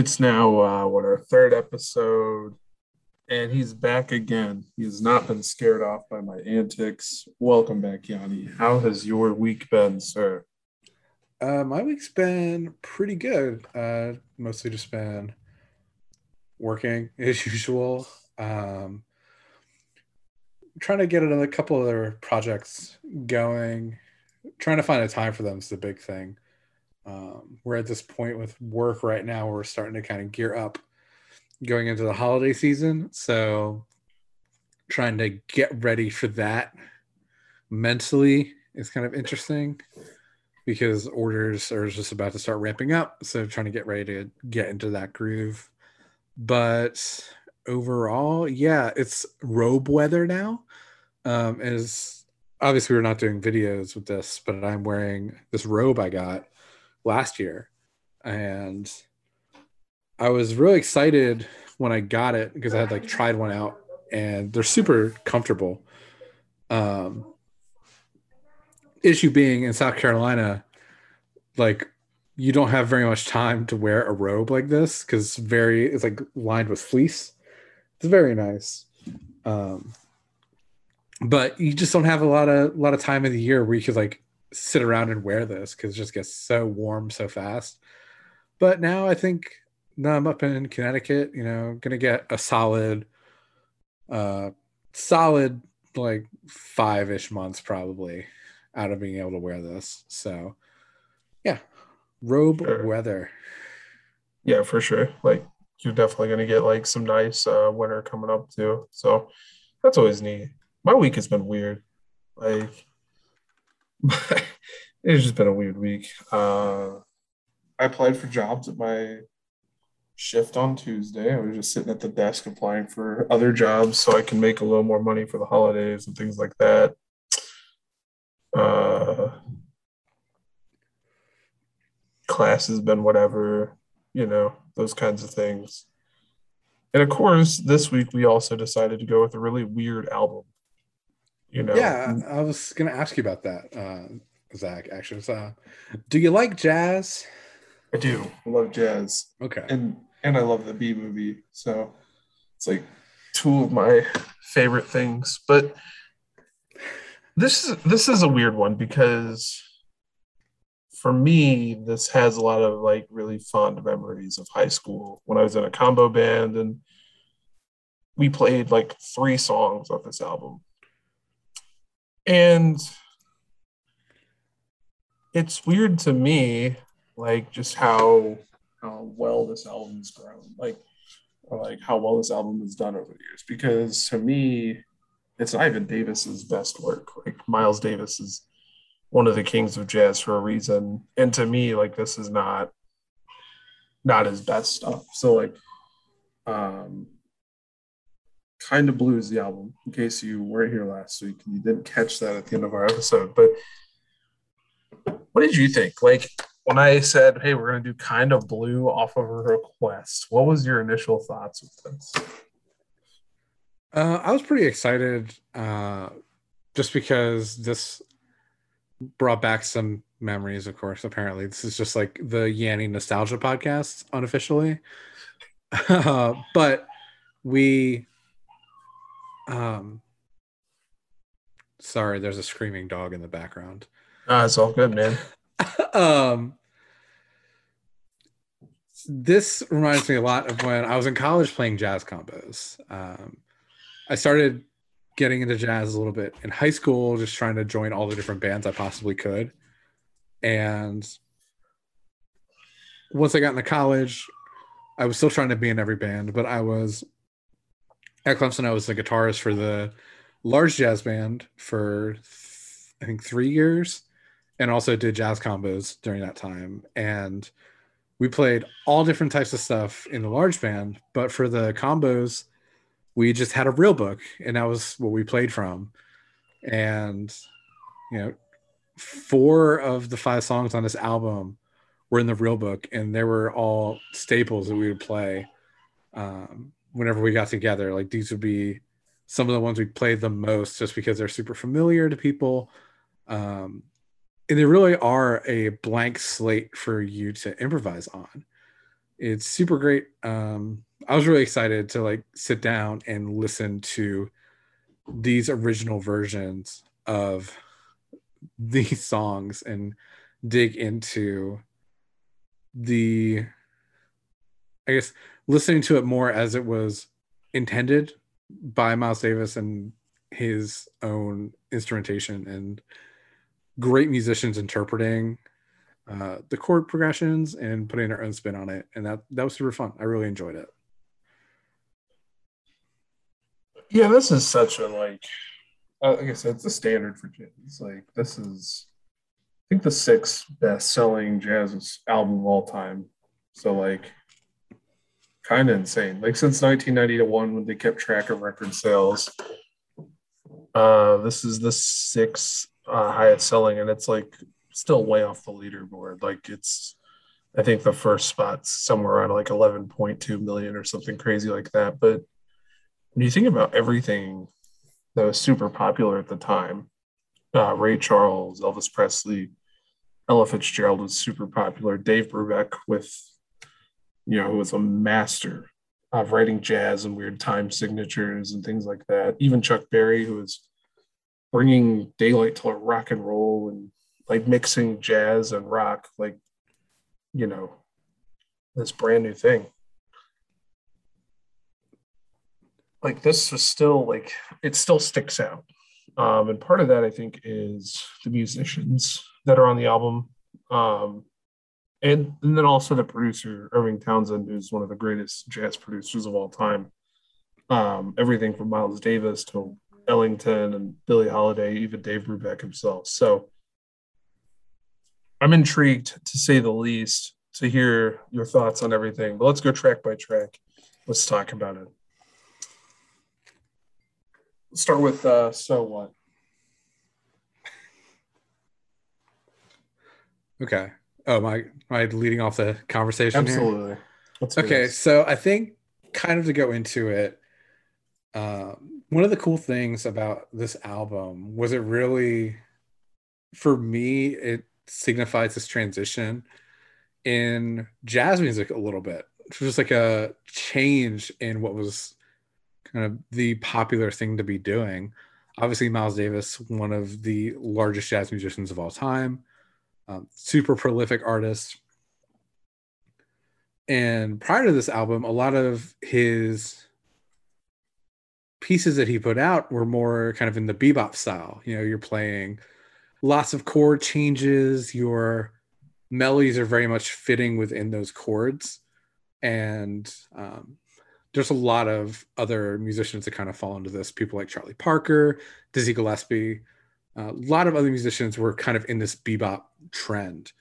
It's now uh, what our third episode, and he's back again. He has not been scared off by my antics. Welcome back, Yanni. How has your week been, sir? Uh, my week's been pretty good. Uh, mostly just been working as usual. Um, trying to get another couple other projects going. Trying to find a time for them is the big thing. Um, we're at this point with work right now where we're starting to kind of gear up going into the holiday season. So trying to get ready for that mentally is kind of interesting because orders are just about to start ramping up. So trying to get ready to get into that groove. But overall, yeah, it's robe weather now. Um, is obviously we're not doing videos with this, but I'm wearing this robe I got last year. And I was really excited when I got it because I had like tried one out and they're super comfortable. Um, issue being in South Carolina, like you don't have very much time to wear a robe like this because it's very it's like lined with fleece. It's very nice. Um, but you just don't have a lot of a lot of time of the year where you could like sit around and wear this because it just gets so warm so fast. But now I think now I'm up in Connecticut, you know, gonna get a solid, uh, solid like five ish months probably out of being able to wear this. So, yeah, robe sure. weather. Yeah, for sure. Like you're definitely gonna get like some nice uh, winter coming up too. So that's always neat. My week has been weird. Like it's just been a weird week. Uh, I applied for jobs at my shift on Tuesday. I was just sitting at the desk applying for other jobs so I can make a little more money for the holidays and things like that. Uh, class has been whatever, you know, those kinds of things. And of course, this week we also decided to go with a really weird album you know? Yeah i was gonna ask you about that uh zach actually. So do you like jazz? I do. I love jazz. Okay. And and i love the b movie. So it's like two of my favorite things. But this is this is a weird one because for me this has a lot of like really fond memories of high school when i was in a combo band and we played like three songs off this album and it's weird to me, like just how how well this album's grown, like or like how well this album has done over the years. Because to me, it's Ivan Davis's best work. Like Miles Davis is one of the kings of jazz for a reason, and to me, like this is not not his best stuff. So like, um, kind of Blue is the album in case you weren't here last week and you didn't catch that at the end of our episode but what did you think? Like when i said hey we're going to do kind of blue off of a request what was your initial thoughts with this? Uh, i was pretty excited uh, just because this brought back some memories of course apparently. This is just like the yanni nostalgia podcast unofficially. Uh, but we um, sorry, there's a screaming dog in the background. Ah, it's all good, man. um, this reminds me a lot of when I was in college playing jazz combos. Um, I started getting into jazz a little bit in high school, just trying to join all the different bands I possibly could. And once I got into college, I was still trying to be in every band, but I was at Clemson, I was the guitarist for the large jazz band for I think three years, and also did jazz combos during that time. And we played all different types of stuff in the large band, but for the combos, we just had a real book, and that was what we played from. And you know, four of the five songs on this album were in the real book, and they were all staples that we would play. Um, whenever we got together. Like these would be some of the ones we played the most just because they're super familiar to people. Um, and they really are a blank slate for you to improvise on. it's super great. Um, I was really excited to like sit down and listen to these original versions of these songs and dig into the I guess listening to it more as it was intended by Miles Davis and his own instrumentation and great musicians interpreting uh, the chord progressions and putting their own spin on it, and that that was super fun. I really enjoyed it. Yeah, this is such a like, like I said, it's a standard for jazz. Like this is, I think the sixth best-selling jazz album of all time. So like, kind of insane. Like since 1991, when they kept track of record sales, uh, this is the sixth uh, highest selling, and it's like still way off the leaderboard. Like it's, I think the first spot's somewhere around like 11.2 million or something crazy like that. But when you think about everything that was super popular at the time, uh, Ray Charles, Elvis Presley, Ella Fitzgerald was super popular. Dave Brubeck with, you know, who was a master of writing jazz and weird time signatures and things like that. Even Chuck Berry, who was bringing daylight to rock and roll and like mixing jazz and rock, like, you know, this brand new thing. Like this is still like it still sticks out. Um, and part of that I think is the musicians that are on the album. Um, and, and then also the producer Irving Townsend, who's one of the greatest jazz producers of all time. Um, everything from Miles Davis to Ellington and Billie Holiday, even Dave Brubeck himself. So I'm intrigued to say the least to hear your thoughts on everything. But let's go track by track. Let's talk about it. Let's start with uh, so what. Okay. Oh my, my leading off the conversation. Absolutely. Okay, so I think kind of to go into it, um, one of the cool things about this album was it really, for me, it signifies this transition in jazz music a little bit. It was just like a change in what was kind of the popular thing to be doing. Obviously, Miles Davis, one of the largest jazz musicians of all time, um, super prolific artist. And prior to this album, a lot of his pieces that he put out were more kind of in the bebop style. You know, you're playing lots of chord changes. Your melodies are very much fitting within those chords. And um, there's a lot of other musicians that kind of fall into this. People like Charlie Parker, Dizzy Gillespie, a lot of other musicians were kind of in this bebop trend.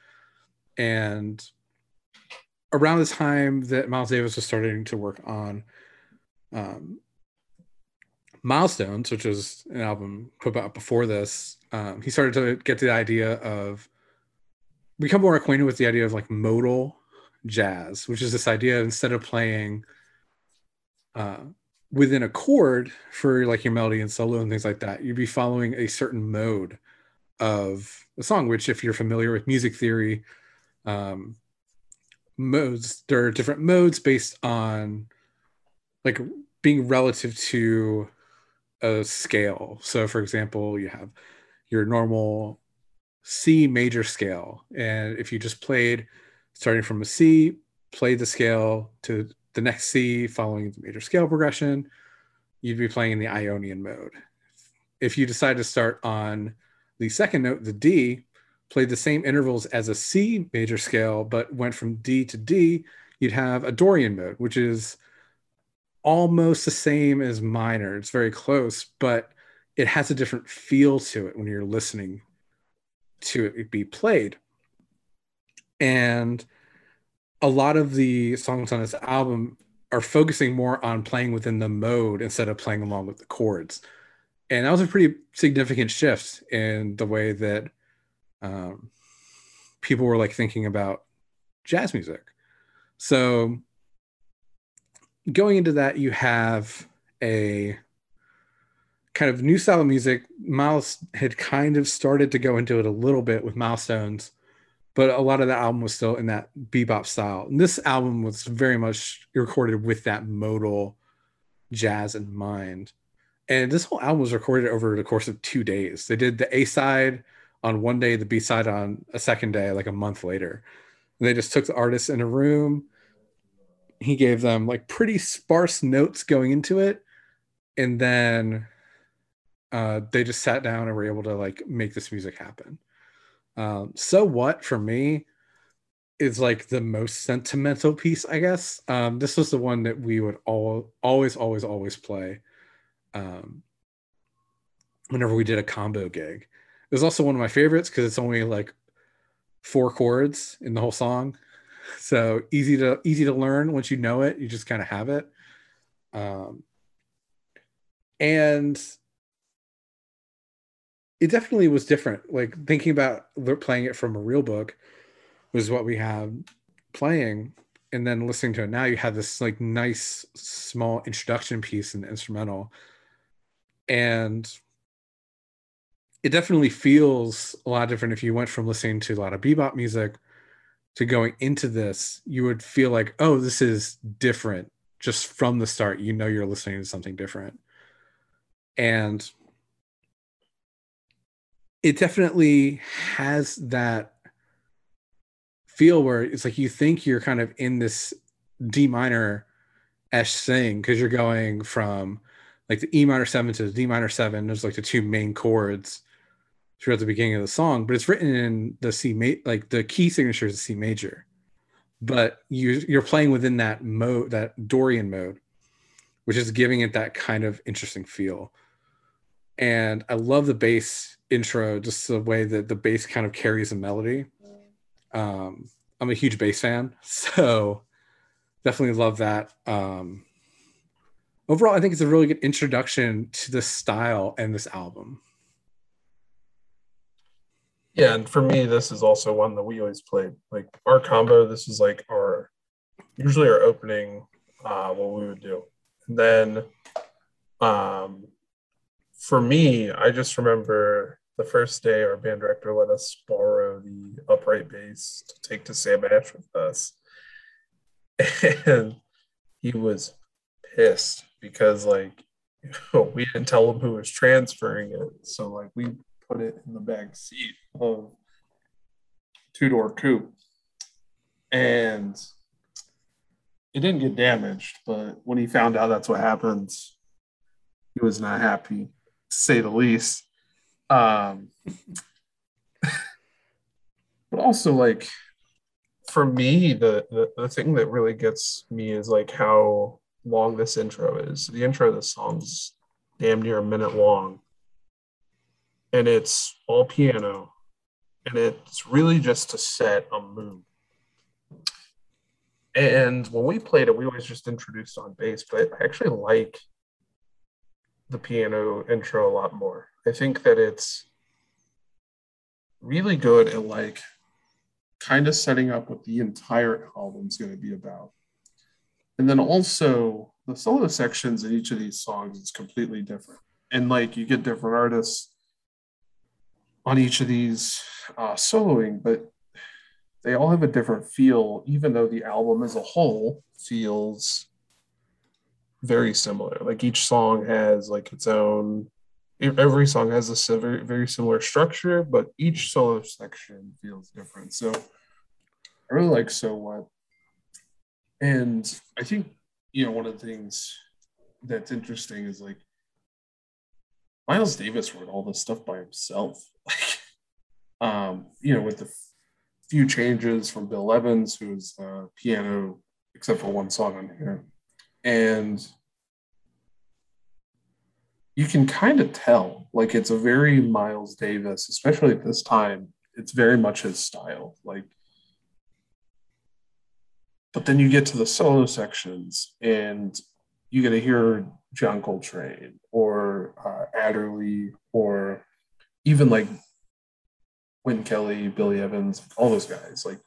And around the time that Miles Davis was starting to work on um, Milestones, which was an album put out before this, um, he started to get the idea of become more acquainted with the idea of like modal jazz, which is this idea instead of playing uh, within a chord for like your melody and solo and things like that, you'd be following a certain mode of a song. Which, if you're familiar with music theory, um, modes there are different modes based on like being relative to a scale. So, for example, you have your normal C major scale. And if you just played starting from a C, played the scale to the next C following the major scale progression, you'd be playing in the Ionian mode. If you decide to start on the second note, the D, played the same intervals as a C major scale, but went from D to D, you'd have a Dorian mode, which is almost the same as minor. It's very close, but it has a different feel to it when you're listening to it be played. And a lot of the songs on this album are focusing more on playing within the mode instead of playing along with the chords. And that was a pretty significant shift in the way that um, people were like thinking about jazz music. So going into that, you have a kind of new style of music. Miles had kind of started to go into it a little bit with milestones, but a lot of the album was still in that bebop style. And this album was very much recorded with that modal jazz in mind. And this whole album was recorded over the course of two days. They did the A side on one day, the B side on a second day, like a month later. And they just took the artists in a room. He gave them like pretty sparse notes going into it. And then uh, they just sat down and were able to like make this music happen. Um, so what for me is like the most sentimental piece, I guess. Um, this was the one that we would all always, always, always play um, whenever we did a combo gig. It was also one of my favorites because it's only like four chords in the whole song, so easy to easy to learn once you know it. You just kind of have it, um, and it definitely was different. Like thinking about playing it from a real book was what we had playing, and then listening to it now, you have this like nice small introduction piece in the instrumental, and it definitely feels a lot different if you went from listening to a lot of bebop music to going into this. You would feel like, oh, this is different just from the start. You know, you're listening to something different, and it definitely has that feel where it's like you think you're kind of in this D minor esh thing because you're going from like the E minor seven to the D minor seven. There's like the two main chords throughout the beginning of the song, but it's written in the C ma- like the key signature is C major, but you you're playing within that mode, that Dorian mode, which is giving it that kind of interesting feel. And I love the bass intro, just the way that the bass kind of carries a melody. Um, I'm a huge bass fan, so definitely love that. Um, overall, I think it's a really good introduction to the style and this album. Yeah, and for me, this is also one that we always played. Like our combo, this is like our usually our opening, uh, what we would do. And then um for me, I just remember the first day our band director let us borrow the upright bass to take to Sam Ash with us. And he was pissed because like we didn't tell him who was transferring it. So like we put it in the back seat of two door coupe. And it didn't get damaged, but when he found out that's what happened, he was not happy, to say the least. Um, but also, like, for me, the, the, the thing that really gets me is like how long this intro is. The intro of the song's damn near a minute long. And it's all piano. And it's really just to set a mood. And when we played it we always just introduced on bass but i actually like the piano intro a lot more i think that it's really good at like kind of setting up what the entire album's going to be about and then also the solo sections in each of these songs is completely different and like you get different artists on each of these uh, soloing, but they all have a different feel, even though the album as a whole feels very similar. Like each song has like its own. Every song has a very very similar structure, but each solo section feels different. So I really like So What, and I think you know one of the things that's interesting is like Miles Davis wrote all this stuff by himself. Like, um, you know, with the few changes from Bill Evans, who's uh, piano, except for one song on here, and you can kind of tell, like, it's a very Miles Davis, especially at this time. It's very much his style, like. But then you get to the solo sections, and you get to hear John Coltrane or uh, Adderley or even like Wynton Kelly, Billy Evans, all those guys. Like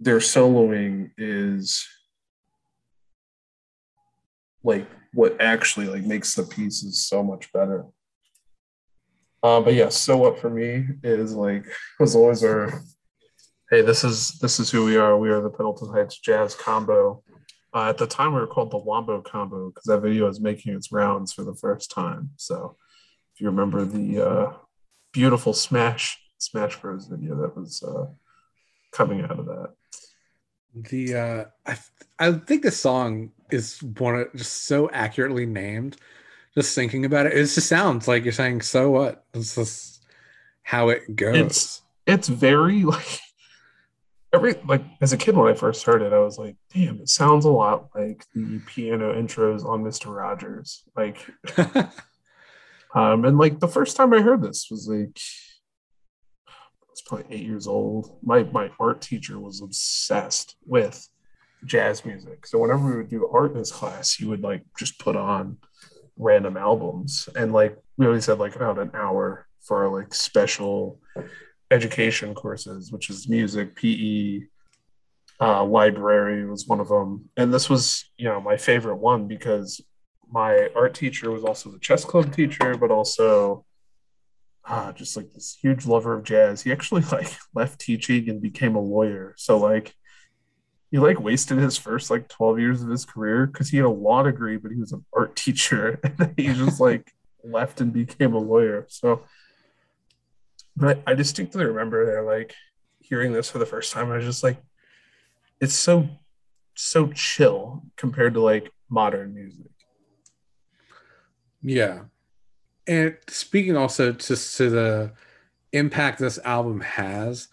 their soloing is like what actually like makes the pieces so much better. Uh, but yeah, so what for me is like was always our Hey, this is this is who we are. We are the Pendleton Heights Jazz Combo. Uh, at the time, we were called the Wombo Combo because that video is making its rounds for the first time. So, if you remember the uh, beautiful Smash Smash Bros video that was uh, coming out of that, the uh, I I think the song is one of just so accurately named. Just thinking about it, it just sounds like you're saying, "So what?" It's just how it goes. it's it's very like every like as a kid when I first heard it, I was like, damn, it sounds a lot like the piano intros on Mr. Rogers. Like um and like the first time I heard this was like I was probably eight years old. My my art teacher was obsessed with jazz music. So whenever we would do art in his class, he would like just put on random albums. And like we always had like about an hour for our like special education courses, which is music, PE, uh, library was one of them. And this was, you know, my favorite one because my art teacher was also the chess club teacher, but also uh, just like this huge lover of jazz. He actually like left teaching and became a lawyer. So like he like wasted his first like 12 years of his career because he had a law degree, but he was an art teacher. And he just like left and became a lawyer. So but I, distinctly remember there like hearing this for the first time. I was just like, it's so so chill compared to like modern music. Yeah. And speaking also to, to the impact this album has,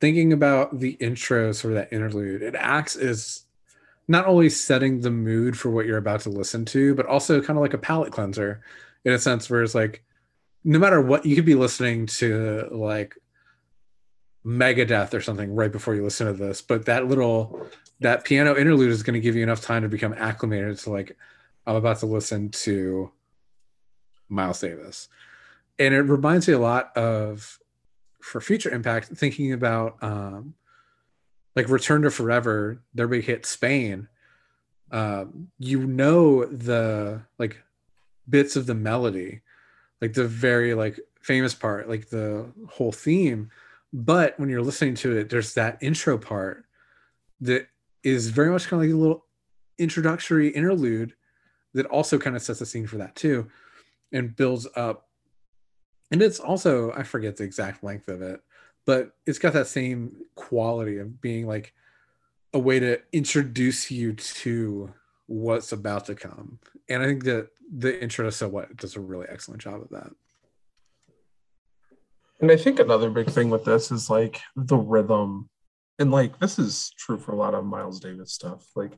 thinking about the intro, sort of that interlude, it acts as not only setting the mood for what you're about to listen to, but also kind of like a palate cleanser in a sense where it's like, no matter what, you could be listening to like Megadeth or something right before you listen to this, but that little that piano interlude is going to give you enough time to become acclimated to like I'm about to listen to Miles Davis. And it reminds me a lot of for future impact thinking about um like Return to Forever, their big hit Spain. Um, you know the like bits of the melody, like the very like famous part, like the whole theme. But when you're listening to it, there's that intro part that is very much kind of like a little introductory interlude that also kind of sets the scene for that too and builds up. And it's also, I forget the exact length of it, but it's got that same quality of being like a way to introduce you to what's about to come. And I think that the intro to So What does a really excellent job of that. And I think another big thing with this is like the rhythm. And like this is true for a lot of Miles Davis stuff. Like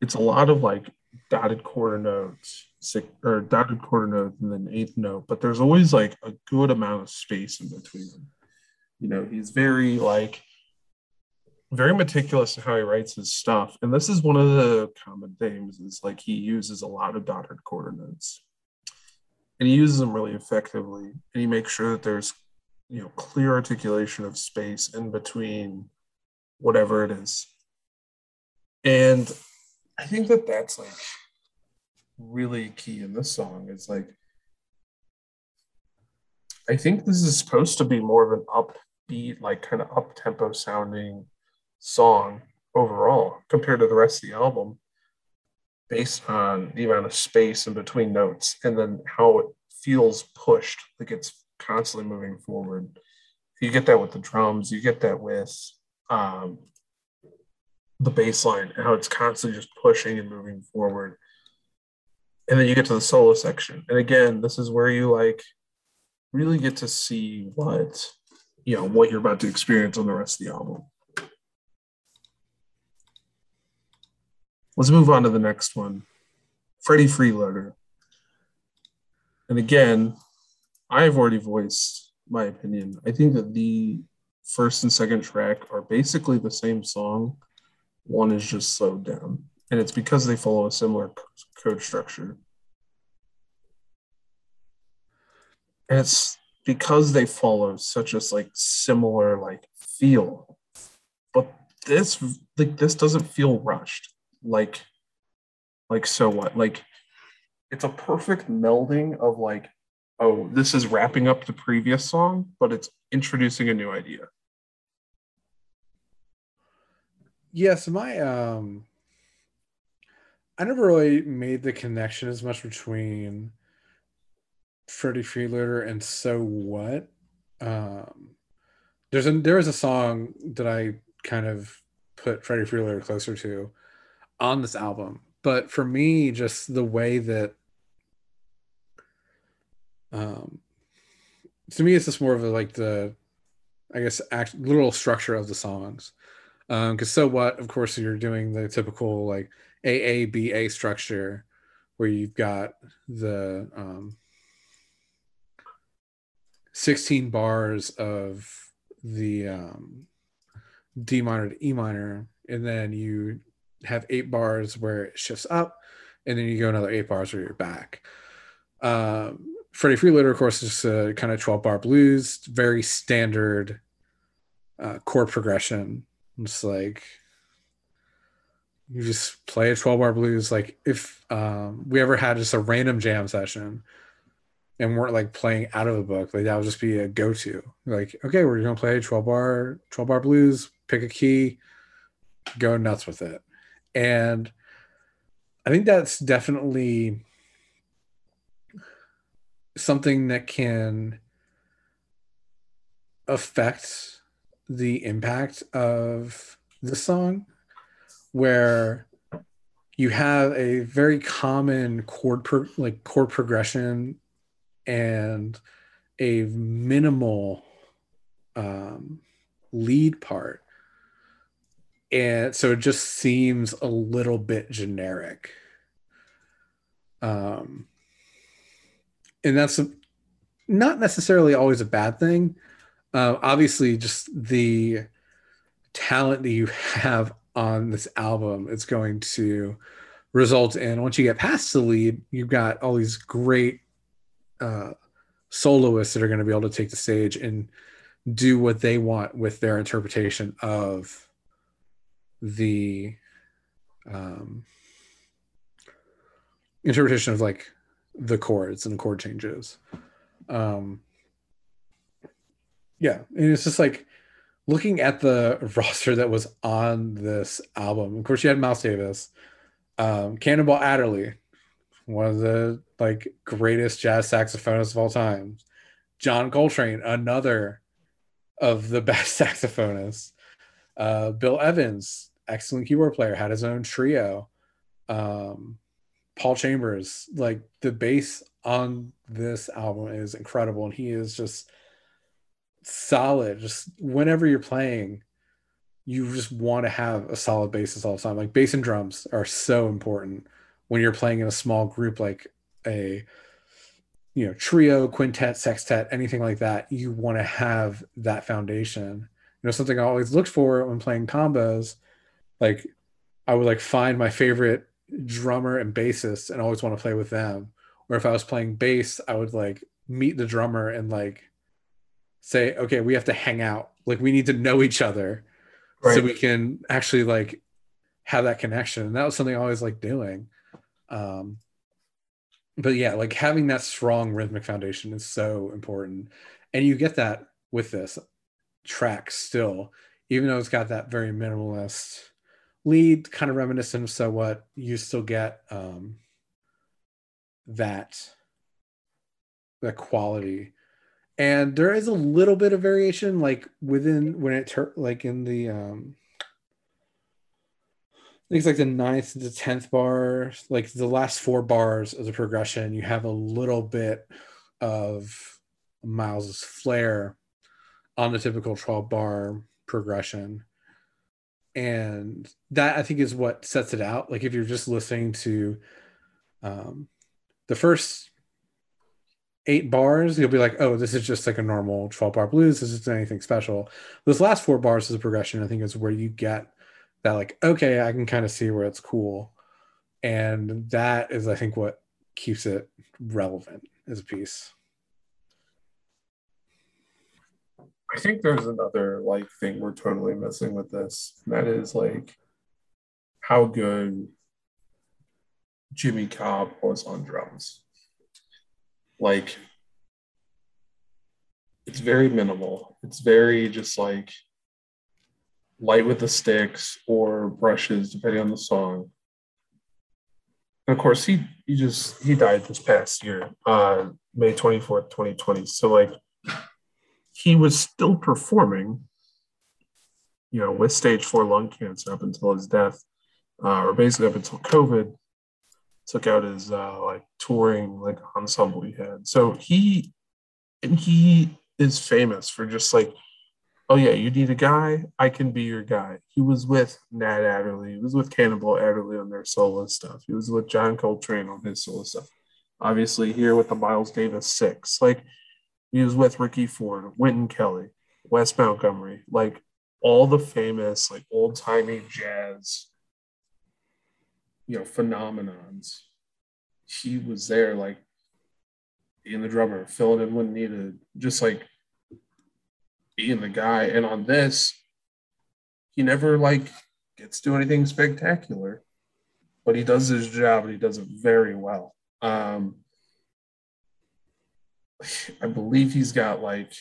it's a lot of like dotted quarter notes, six, or dotted quarter notes and then eighth note, but there's always like a good amount of space in between them. You know, he's very like very meticulous in how he writes his stuff. And this is one of the common themes is like he uses a lot of dotted quarter notes. And he uses them really effectively. And he makes sure that there's you know clear articulation of space in between whatever it is. And I think that that's like really key in this song. It's like I think this is supposed to be more of an upbeat, like kind of up tempo sounding song overall compared to the rest of the album based on the amount of space in between notes and then how it feels pushed like it's constantly moving forward you get that with the drums you get that with um, the bass line and how it's constantly just pushing and moving forward and then you get to the solo section and again this is where you like really get to see what you know what you're about to experience on the rest of the album Let's move on to the next one. Freddie Freeloader. And again, I've already voiced my opinion. I think that the first and second track are basically the same song. One is just slowed down. And it's because they follow a similar chord structure. And it's because they follow such a like similar like feel. But this like this doesn't feel rushed like like so what like it's a perfect melding of like oh this is wrapping up the previous song but it's introducing a new idea Yes, my um I never really made the connection as much between Freddie Freeloader and So What. Um there's a there is a song that I kind of put Freddie Freeloader closer to on this album. But for me, just the way that um to me it's just more of a like the I guess act literal structure of the songs. Um because so what, of course, you're doing the typical like AABA structure where you've got the um 16 bars of the um D minor to E minor, and then you have eight bars where it shifts up, and then you go another eight bars where you're back. Um, Freddie Freeloader, of course, is a kind of 12 bar blues, very standard uh, chord progression. It's like you just play a 12 bar blues. Like if um, we ever had just a random jam session and weren't like playing out of a book, like that would just be a go to. Like, okay, we're gonna play 12 bar, 12 bar blues, pick a key, go nuts with it. And I think that's definitely something that can affect the impact of the song where you have a very common chord pro- like chord progression and a minimal um, lead part. And so it just seems a little bit generic. Um and that's a, not necessarily always a bad thing uh, obviously just the talent that you have on this album it's going to result in once you get past the lead you've got all these great uh, soloists that are going to be able to take the stage and do what they want with their interpretation of the um, interpretation of like the chords and chord changes. Um, yeah, and it's just like looking at the roster that was on this album. Of course, you had Miles Davis, um, Cannonball Adderley, one of the like greatest jazz saxophonists of all time. John Coltrane, another of the best saxophonists. Uh, Bill Evans, excellent keyboard player, had his own trio. Um, Paul Chambers, like the bass on this album is incredible, and he is just solid. Just whenever you're playing, you just want to have a solid bassist all the time. Like bass and drums are so important when you're playing in a small group, like a you know trio, quintet, sextet, anything like that. You want to have that foundation. You know, something I always looked for when playing combos, like I would like find my favorite drummer and bassist and always want to play with them. Or if I was playing bass, I would like meet the drummer and like say, okay, we have to hang out. Like we need to know each other right. so we can actually like have that connection. And that was something I always like doing. Um, but yeah, like having that strong rhythmic foundation is so important. And you get that with this track still, even though it's got that very minimalist lead, kind of reminiscent of so what you still get um that that quality and there is a little bit of variation like within when it tur- like in the um I think it's like the ninth to the tenth bar, like the last four bars of the progression, you have a little bit of Miles's flair on the typical 12 bar progression. And that I think is what sets it out. Like if you're just listening to um, the first eight bars, you'll be like, oh, this is just like a normal 12 bar blues. This isn't anything special. Those last four bars is a progression, I think, is where you get that, like, okay, I can kind of see where it's cool. And that is, I think, what keeps it relevant as a piece. I think there's another like thing we're totally missing with this. That is like how good Jimmy Cobb was on drums like it's very minimal. It's very just like light with the sticks or brushes, depending on the song. And of course, he he just he died this past year, uh, May twenty fourth, twenty twenty. So like, he was still performing, you know, with stage four lung cancer up until his death, uh, or basically up until COVID. Took out his uh, like touring like ensemble he had. So he and he is famous for just like oh yeah, you need a guy, I can be your guy. He was with Nat Adderley, he was with Cannonball Adderley on their solo stuff. He was with John Coltrane on his solo stuff. Obviously, here with the Miles Davis Six, like he was with Ricky Ford, Wynton Kelly, Wes Montgomery, like all the famous, like old timey jazz, you know, phenomenons. He was there, like being the drummer, filling in when needed, just like being the guy. And on this, he never like gets to anything spectacular, but he does his job and he does it very well. Um, I believe he's got like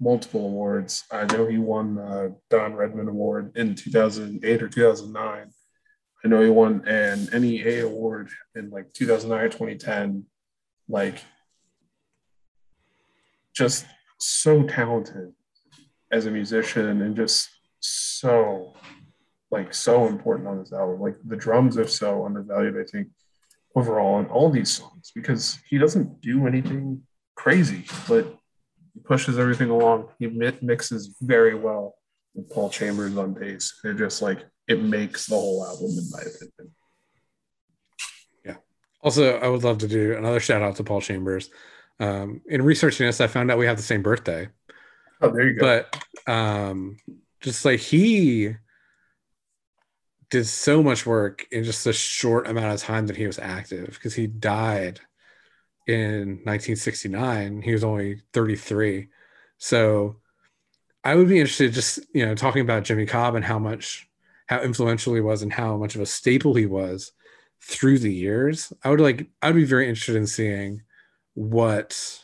multiple awards. I know he won the Don Redman Award in 2008 or 2009. I know he won an NEA award in like 2009 or 2010. Like, just so talented as a musician and just so like so important on this album. Like the drums are so undervalued, I think, overall on all these songs because he doesn't do anything crazy, but he pushes everything along. He mixes very well with Paul Chambers on bass. They're just like it makes the whole album, in my opinion. Yeah. Also, I would love to do another shout out to Paul Chambers. Um, in researching this, I found out we have the same birthday. Oh, there you go. But um, just like he did so much work in just a short amount of time that he was active because he died in 1969. He was only 33. So I would be interested just, you know, talking about Jimmy Cobb and how much, how influential he was and how much of a staple he was through the years. I would like, I would be very interested in seeing what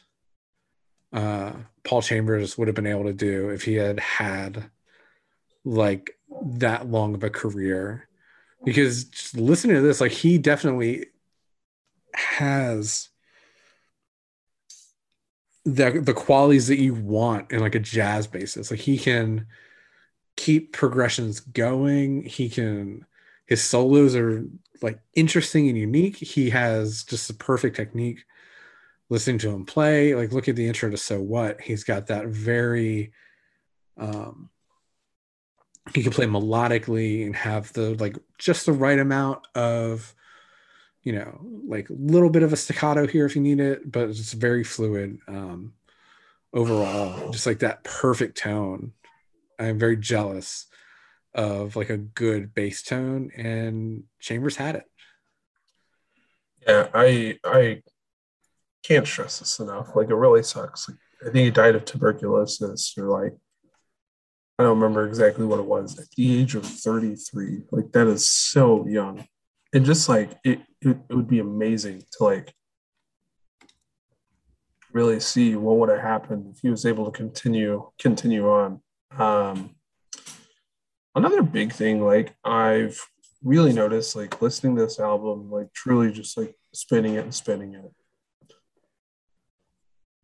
uh, Paul Chambers would have been able to do if he had had like that long of a career. Because just listening to this, like he definitely has the the qualities that you want in like a jazz bassist. Like he can keep progressions going. He can his solos are like interesting and unique. He has just the perfect technique listening to him play like look at the intro to so what he's got that very um he can play melodically and have the like just the right amount of you know like a little bit of a staccato here if you need it but it's very fluid um overall just like that perfect tone i'm very jealous of like a good bass tone and chambers had it yeah i i can't stress this enough. Like it really sucks. Like, I think he died of tuberculosis or like I don't remember exactly what it was at the age of 33. Like that is so young. And just like it, it, it would be amazing to like really see what would have happened if he was able to continue continue on. Um another big thing like I've really noticed like listening to this album, like truly just like spinning it and spinning it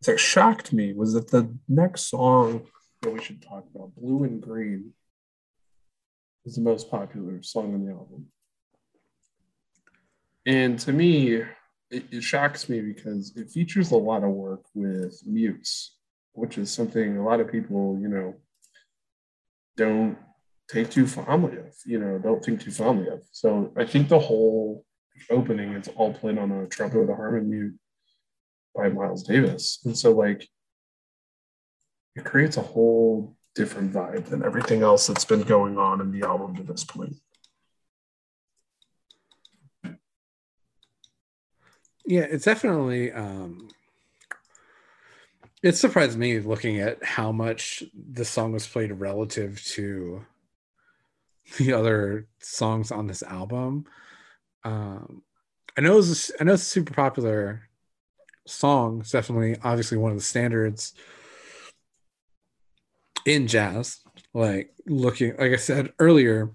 that shocked me was that the next song that we should talk about, Blue and Green, is the most popular song on the album. And to me, it, it shocks me because it features a lot of work with mutes, which is something a lot of people, you know, don't take too fondly of, you know, don't think too fondly of. So I think the whole opening is all played on a trumpet with a Harmon mute by Miles Davis. And so like it creates a whole different vibe than everything else that's been going on in the album to this point. Yeah, it's definitely um it surprised me looking at how much the song was played relative to the other songs on this album. Um I know it's I know it's a super popular song It's definitely obviously one of the standards in jazz like looking like I said earlier,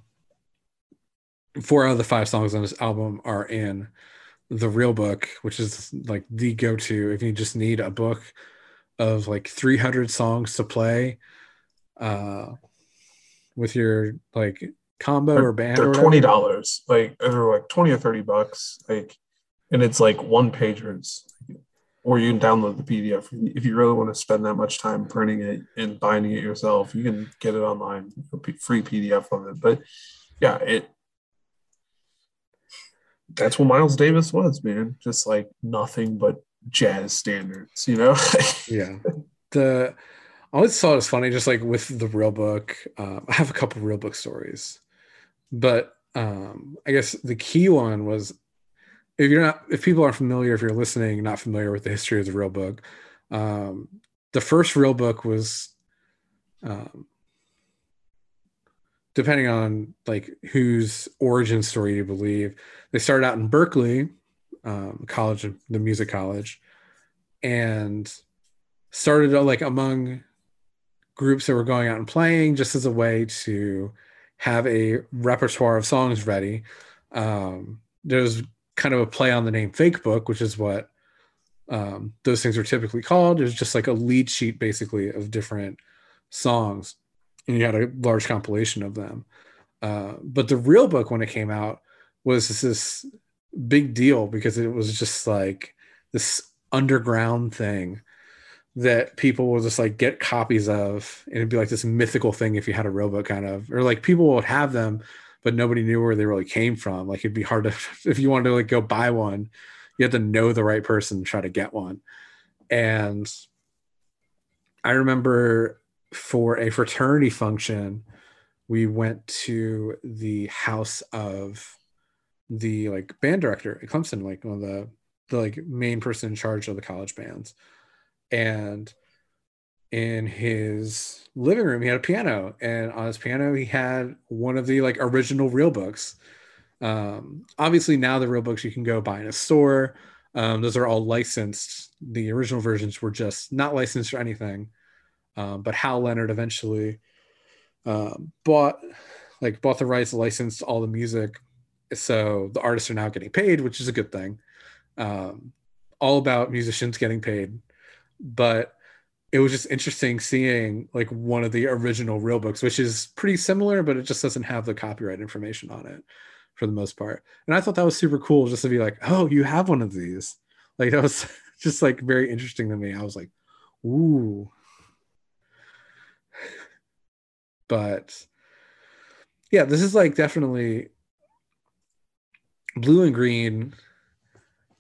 four out of the five songs on this album are in the real book, which is like the go-to if you just need a book of like 300 songs to play uh with your like combo They're- or band They're or twenty dollars, like they're like twenty or thirty bucks, like, and it's like one pagers, or you can download the PDF if you really want to spend that much time printing it and binding it yourself. You can get it online, free PDF of it. But yeah, it. That's what Miles Davis was, man. Just like nothing but jazz standards, you know. yeah the I always thought it was funny just like with the real book um, i have a couple real book stories but um i guess the key one was if you're not if people aren't familiar if you're listening not familiar with the history of the real book um the first real book was um depending on like whose origin story you believe they started out in Berklee um, college the music college and started uh, like among groups that were going out and playing just as a way to have a repertoire of songs ready. Um, there's kind of a play on the name Fake Book, which is what um, those things are typically called. There's just like a lead sheet basically of different songs, and you had a large compilation of them. Uh, but the real book, when it came out, was this big deal because it was just like this underground thing that people will just like get copies of and it'd be like this mythical thing if you had a robot kind of or like people would have them but nobody knew where they really came from. Like it'd be hard to if you wanted to like go buy one you had to know the right person to try to get one. And i remember for a fraternity function we went to the house of the like band director at clemson like one of the the like main person in charge of the college bands. And in his living room he had a piano and on his piano he had one of the like original real books. Um obviously now the real books you can go buy in a store. Um those are all licensed. The original versions were just not licensed or anything. Um but hal leonard eventually um bought like bought the rights licensed all the music so the artists are now getting paid which is a good thing. Um all about musicians getting paid. But it was just interesting seeing like one of the original real books which is pretty similar but it just doesn't have the copyright information on it for the most part. And i thought that was super cool just to be like oh you have one of these. Like that was just like very interesting to me. I was like ooh. But yeah this is like definitely blue and green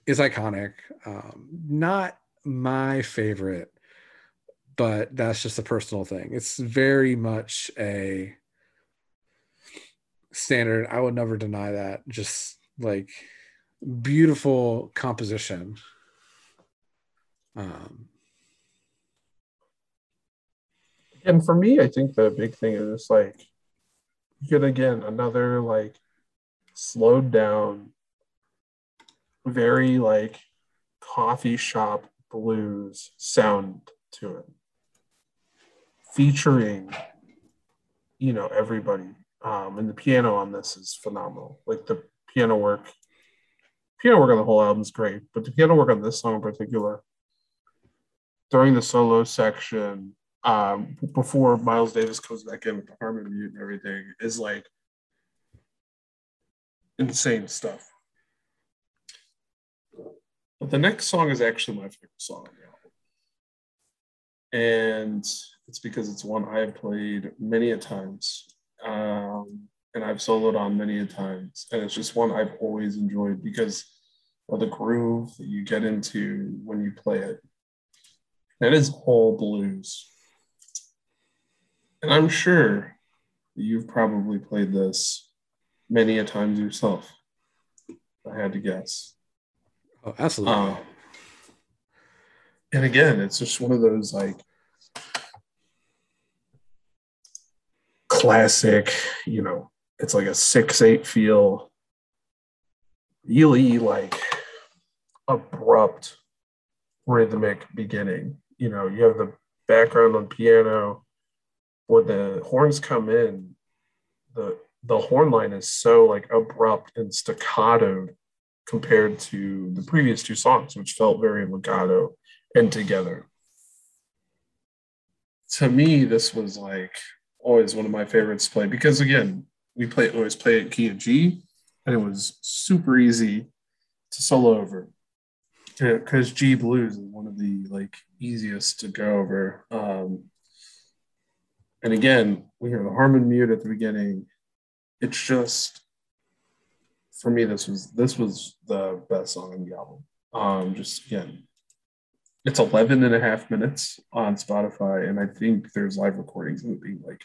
is iconic. Um not my favorite but that's just a personal thing. It's very much a standard. I would never deny that. Just like beautiful composition. Um And for me, I think the big thing is like you get again another like slowed down, very like coffee shop blues sound to it, featuring you know everybody. Um, and the piano on this is phenomenal. Like the piano work, piano work on the whole album is great, but the piano work on this song in particular, during the solo section, um, before Miles Davis comes back in with the harmon mute and everything, is like insane stuff. But the next song is actually my favorite song on the album. And it's because it's one I have played many a times. Um, and I've soloed on many a times. And it's just one I've always enjoyed because of the groove that you get into when you play it. That is all blues. And I'm sure you've probably played this many a times yourself. I had to guess. oh, absolutely Uh, and again, it's just one of those like classic, you know, it's like a six eight feel, really like abrupt rhythmic beginning. You know, you have the background on piano, when the horns come in, the the horn line is so like abrupt and staccato compared to the previous two songs, which felt very legato and together. To me, this was like always one of my favorites to play because again, we play always play it key of G, and it was super easy to solo over because G blues is one of the like easiest to go over. Um, and again, we hear the harmon mute at the beginning. It's just for me, this was this was the best song on the album. Um, just again, it's 11 and a half minutes on Spotify, and I think there's live recordings of it being like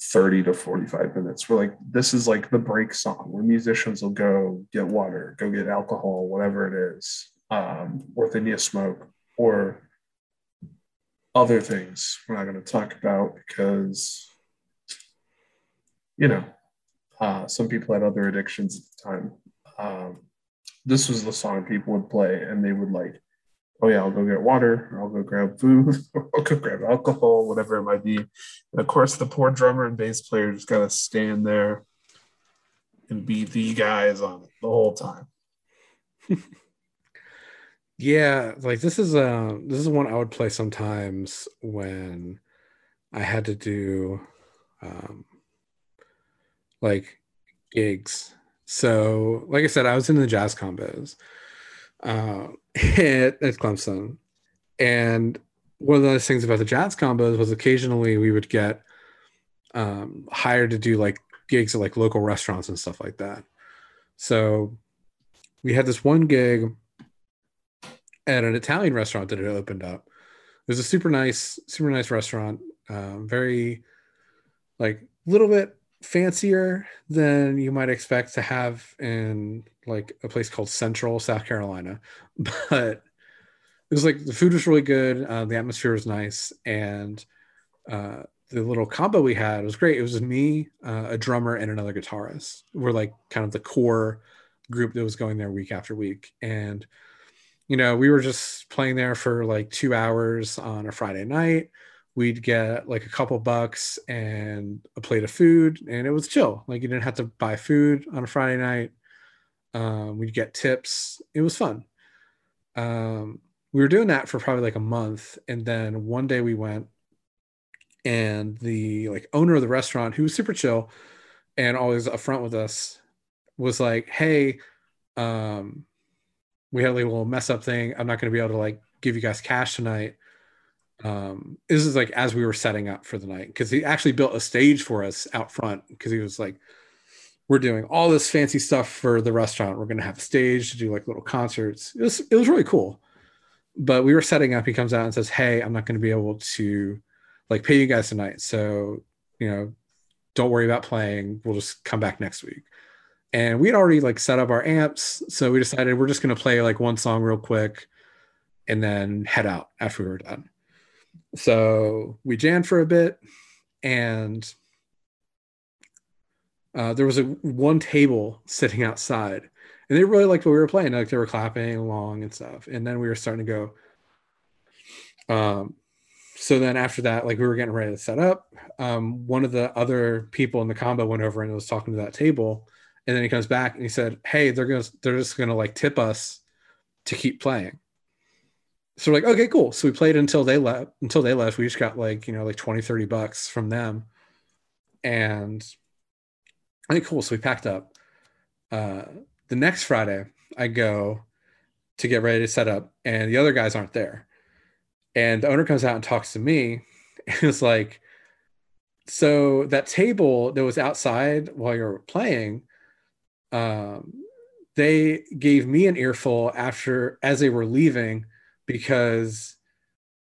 30 to 45 minutes. We're like, this is like the break song where musicians will go get water, go get alcohol, whatever it is, um, or they need a smoke, or other things we're not going to talk about because, you know, uh, some people had other addictions at the time. Um, this was the song people would play, and they would like, oh yeah, I'll go get water, or I'll go grab food, or I'll go grab alcohol, whatever it might be. And of course, the poor drummer and bass player just got to stand there and be the guys on it the whole time. yeah, like this is uh this is one I would play sometimes when I had to do um like gigs. So, like I said, I was in the jazz combos uh, at, at Clemson, and one of the nice things about the jazz combos was occasionally we would get um, hired to do like gigs at like local restaurants and stuff like that. So we had this one gig at an Italian restaurant that had opened up. It was a super nice, super nice restaurant. Um, very like little bit fancier than you might expect to have in like a place called Central South Carolina, but it was like the food was really good, uh, the atmosphere was nice, and uh, the little combo we had was great. It was me, uh, a drummer, and another guitarist. We're like kind of the core group that was going there week after week, and you know we were just playing there for like two hours on a Friday night we'd get like a couple bucks and a plate of food and it was chill. Like you didn't have to buy food on a friday night. Um, we'd get tips. It was fun. Um, we were doing that for probably like a month and then one day we went and the like owner of the restaurant who was super chill and always upfront with us was like hey um, we had like a little mess up thing. I'm not going to be able to like give you guys cash tonight um, this is like as we were setting up for the night because he actually built a stage for us out front because he was like we're doing all this fancy stuff for the restaurant. We're going to have a stage to do like little concerts. It was it was really cool. But we were setting up. He comes out and says hey i'm not going to be able to like pay you guys tonight. So you know don't worry about playing. We'll just come back next week. And we had already like set up our amps. So we decided we're just going to play like one song real quick and then head out after we were done so we jammed for a bit, and uh, there was a one table sitting outside, and they really liked what we were playing. Like they were clapping along and stuff. And then we were starting to go. Um, so then after that, like we were getting ready to set up. Um, one of the other people in the combo went over and was talking to that table, and then he comes back and he said, "Hey, they're gonna they're just gonna like tip us to keep playing." So we're like okay cool. So we played until they left until they left we just got like you know like 20 30 bucks from them. And i think cool. So we packed up. Uh the next friday i go to get ready to set up and the other guys aren't there. And the owner comes out and talks to me and it's like so that table that was outside while you were playing um they gave me an earful after as they were leaving because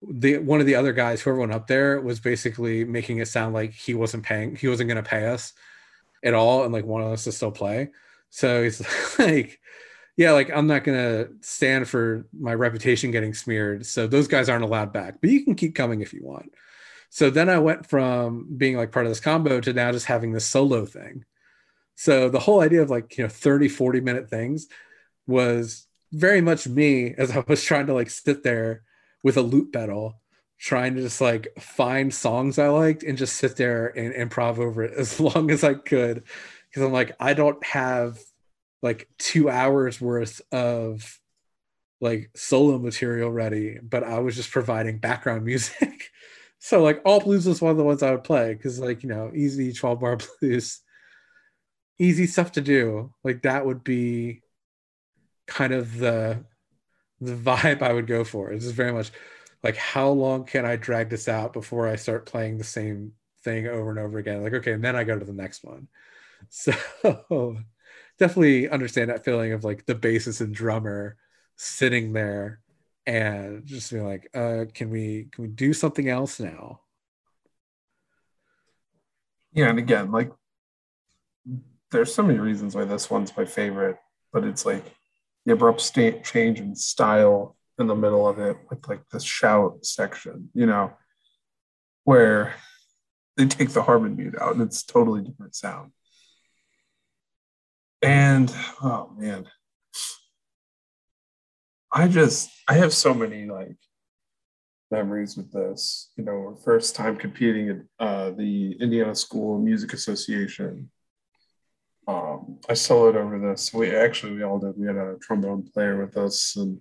the one of the other guys, whoever went up there, was basically making it sound like he wasn't paying, he wasn't going to pay us at all, and like wanted us to still play. So he's like, yeah, like I'm not going to stand for my reputation getting smeared. So those guys aren't allowed back, but you can keep coming if you want. So then I went from being like part of this combo to now just having this solo thing. So the whole idea of like, you know, 30, 40 minute things was very much me as I was trying to like sit there with a loop pedal trying to just like find songs I liked and just sit there and improv over it as long as I could. Cause I'm like, I don't have like two hours worth of like solo material ready, but I was just providing background music. so like all blues was one of the ones I would play because like you know easy 12 bar blues, easy stuff to do. Like that would be kind of the the vibe I would go for. It's just very much like how long can I drag this out before I start playing the same thing over and over again? Like okay, and then I go to the next one. So definitely understand that feeling of like the bassist and drummer sitting there and just being like, uh, can we can we do something else now? Yeah, and again, like there's so many reasons why this one's my favorite, but it's like the abrupt state change in style in the middle of it with like the shout section, you know, where they take the harmon mute out and it's totally different sound. And oh man, I just I have so many like memories with this. You know, first time competing at uh, the Indiana School Music Association. Um, I soloed over this. We actually we all did. We had a trombone player with us, and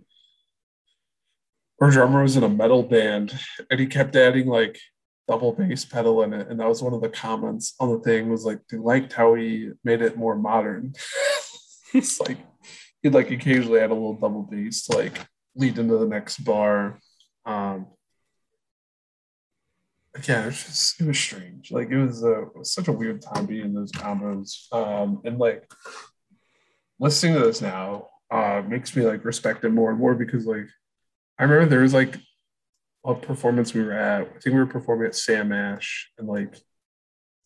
our drummer was in a metal band, and he kept adding like double bass pedal in it. And that was one of the comments on the thing was like they liked how he made it more modern. it's like he'd like occasionally add a little double bass to like lead into the next bar. Um, yeah, it was just it was strange. Like it was, a, it was such a weird time being in those combos. Um, and like listening to this now uh, makes me like respect it more and more because like I remember there was like a performance we were at. I think we were performing at Sam Ash and like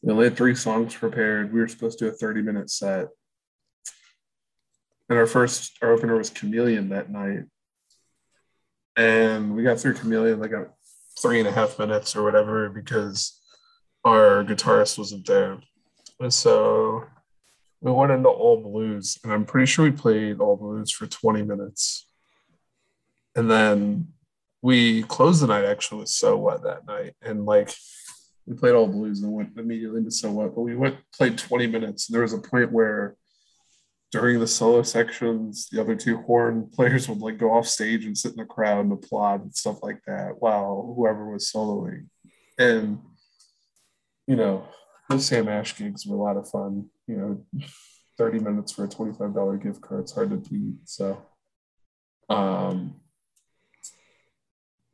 we only had three songs prepared. We were supposed to do a 30 minute set. And our first, our opener was Chameleon that night. And we got through Chameleon like a three and a half minutes or whatever because our guitarist wasn't there. And so we went into all blues, and I'm pretty sure we played all blues for 20 minutes. And then we closed the night actually with So What that night. And like we played all blues and went immediately into So What, but we went played 20 minutes. And there was a point where during the solo sections, the other two horn players would like go off stage and sit in the crowd and applaud and stuff like that while whoever was soloing. And, you know, those Sam Ash gigs were a lot of fun. You know, 30 minutes for a $25 gift card, it's hard to beat. So, um,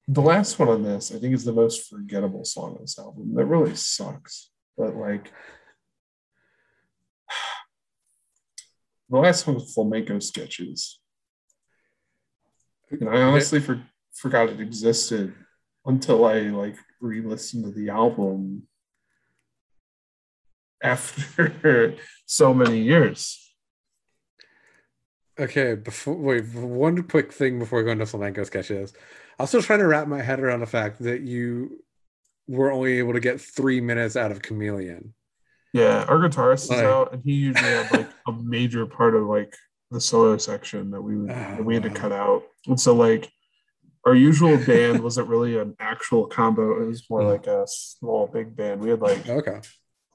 the last one on this, I think, is the most forgettable song on this album. That really sucks. But like, the last one was flamenco sketches. And I honestly for, forgot it existed until I like re-listened to the album after so many years. Okay, before wait, one quick thing before going to flamenco sketches. I was still trying to wrap my head around the fact that you were only able to get three minutes out of Chameleon. Yeah, our guitarist is out, and he usually had like a major part of like the solo section that we would, oh, that we had to cut out. And so like our usual band wasn't really an actual combo; it was more mm. like a small big band. We had like okay,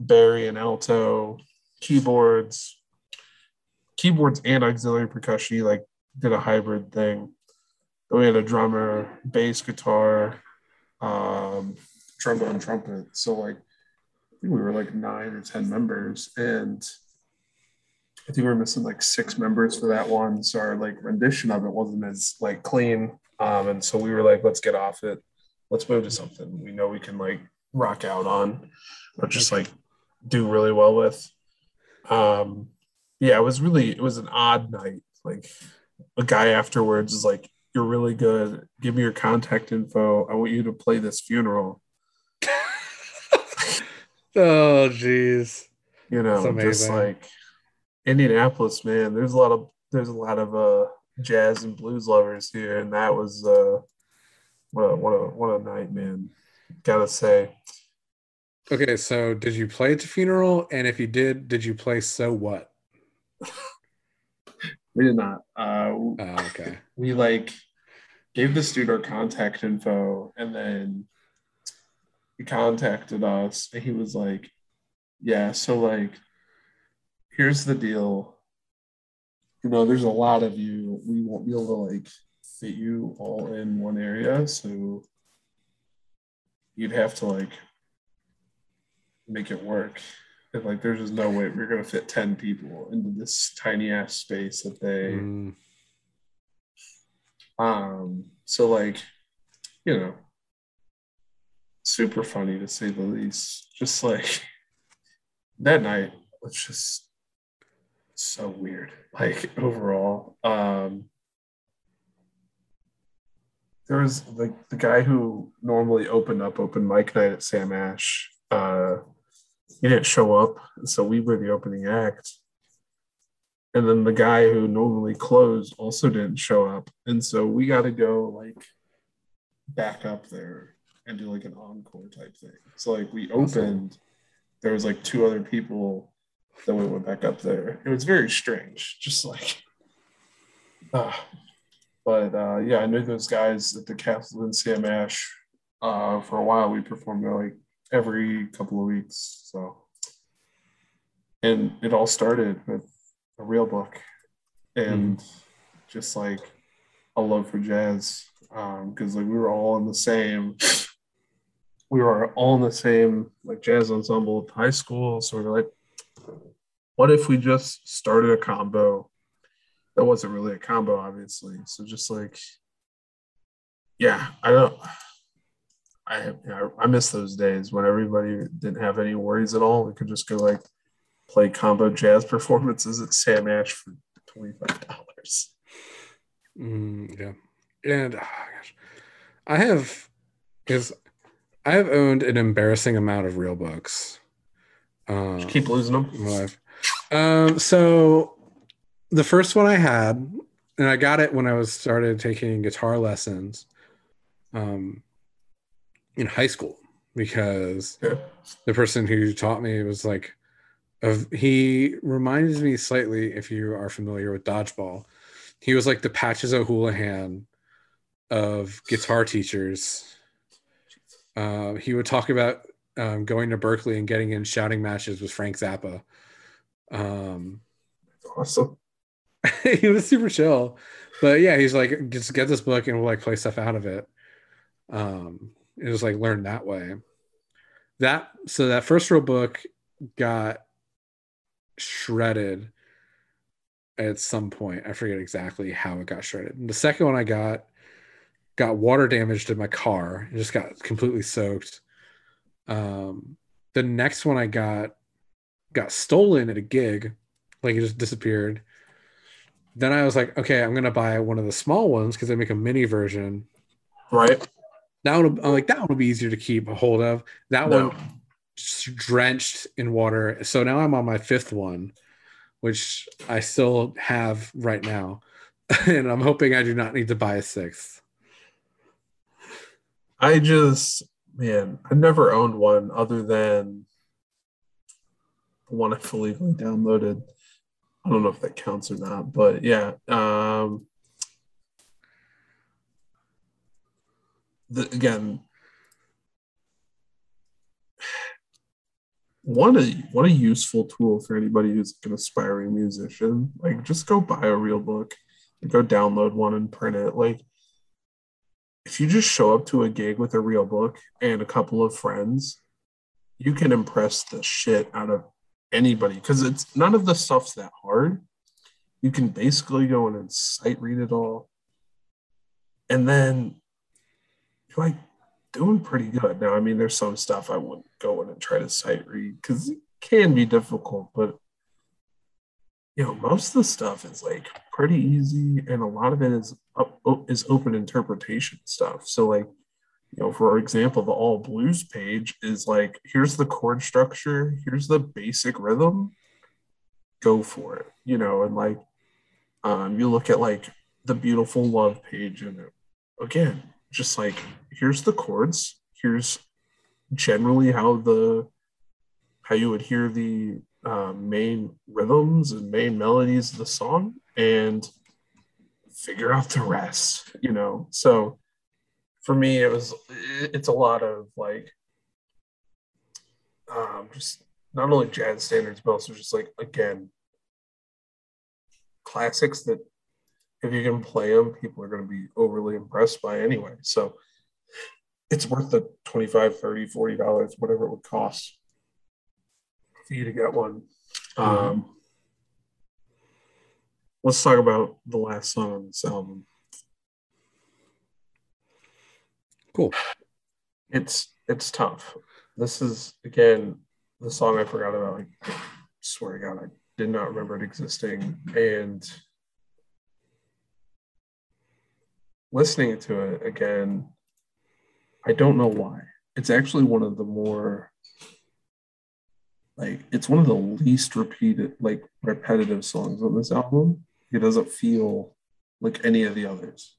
bari and alto, keyboards, keyboards and auxiliary percussion. He like did a hybrid thing. Then we had a drummer, bass guitar, um, trombone, trumpet. So like we were like nine or 10 members. And I think we were missing like six members for that one. So our like rendition of it wasn't as like clean. Um, and so we were like, let's get off it. Let's move to something we know we can like rock out on, or just like do really well with. Um, yeah, it was really, it was an odd night. Like a guy afterwards is like, you're really good. Give me your contact info. I want you to play this funeral. Oh, jeez. You know, just like Indianapolis, man. There's a lot of there's a lot of uh jazz and blues lovers here, and that was uh what a what a what a night, man. Gotta say. Okay, so did you play at the funeral? And if you did, did you play so what? we did not. Uh, oh, okay. We like gave this dude our contact info, and then he contacted us, and he was like, "Yeah, so like, here's the deal. You know, there's a lot of you. We won't be able to like fit you all in one area, so you'd have to like make it work." And like, there's just no way we're gonna fit ten people into this tiny ass space that they. Mm, Um, so like, you know, super funny to say the least. Just like that night was just so weird. Like overall. Um there was like the guy who normally opened up open mic night at Sam Ash. Uh he didn't show up, so we were the opening act. And then the guy who normally closed also didn't show up. And so we got to go like back up there and do like an encore type thing. So like we opened, there was like two other people that we went back up there. It was very strange, just like uh, but uh yeah, I knew those guys at the Castle and Sam Ash uh for a while. We performed there like every couple of weeks. So and it all started with a real book and just like a love for jazz because like we were all in the same we were all in the same like jazz ensemble at high school so we were like what if we just started a combo that wasn't really a combo obviously? So just like yeah i don't i i miss those days when everybody didn't have any worries at all. We could just go like play combo jazz performances at sam ash for $25 mm, yeah. And oh gosh, I have because I have owned an embarrassing amount of real books. Um, Just keep losing them in my life. Um, so the first one I had, and I got it when I was started taking guitar lessons, um, in high school because Yeah. the person who taught me was like, of he reminds me slightly if you are familiar with dodgeball. He was like the Patches O'Houlihan of guitar teachers. Uh, he would talk about um, going to Berkeley and getting in shouting matches with Frank Zappa. Um, awesome he was super chill, but yeah, he's like, just get this book and we'll like play stuff out of it. Um, it was like learn that way. That so that first real book got shredded at some point. I forget exactly how it got shredded. And the second one I got got water damaged in my car. and just got completely soaked. Um, the next one I got got stolen at a gig, like it just disappeared. Then I was like, okay, I'm gonna buy one of the small ones because they make a mini version. right That one, I'm like, that one will be easier to keep a hold of. That no. one drenched in water. So now I'm on my fifth one, which I still have right now. and I'm hoping I do not need to buy a sixth. I just, man, I've never owned one other than the one I fully downloaded. I don't know if that counts or not, but yeah. Um, the, again, one a one a useful tool for anybody who's an aspiring musician. Like, just go buy a real book, go download one and print it. Like, if you just show up to a gig with a real book and a couple of friends, you can impress the shit out of anybody because it's none of the stuff's that hard. You can basically go in and sight read it all. And then you're like doing pretty good. Now, I mean, there's some stuff I wouldn't go in and try to sight read because it can be difficult, but you know, most of the stuff is like pretty easy, and a lot of it is up, is open interpretation stuff. So, like, you know, for example, the all blues page is like, here's the chord structure, here's the basic rhythm, go for it, you know, and like, um, you look at like the beautiful love page, and again, just like, here's the chords, here's generally how the how you would hear the uh, main rhythms and main melodies of the song and figure out the rest, you know. So for me, it was it's a lot of like um, just not only jazz standards, but also just like again classics that if you can play them, people are going to be overly impressed by anyway. So it's worth the 25 30 40 dollars whatever it would cost for you to get one mm-hmm. um, let's talk about the last song on this album. Cool. It's it's tough. This is again the song i forgot about. Like, i swear to god i did not remember it existing. And listening to it again I don't know why. It's actually one of the more like it's one of the least repeated like repetitive songs on this album. It doesn't feel like any of the others.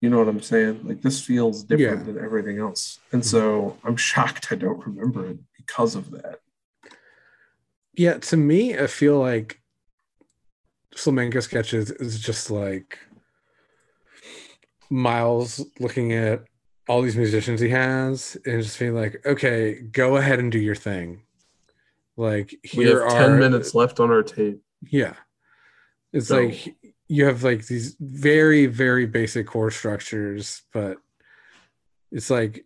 You know what I'm saying? Like this feels different yeah. than everything else. And so I'm shocked I don't remember it because of that. Yeah, to me, I feel like Flamenco sketches is just like Miles looking at all these musicians he has and just being like, okay, go ahead and do your thing. Like here are 10 minutes left on our tape. Yeah. It's so. like you have like these very, very basic chord structures, but it's like,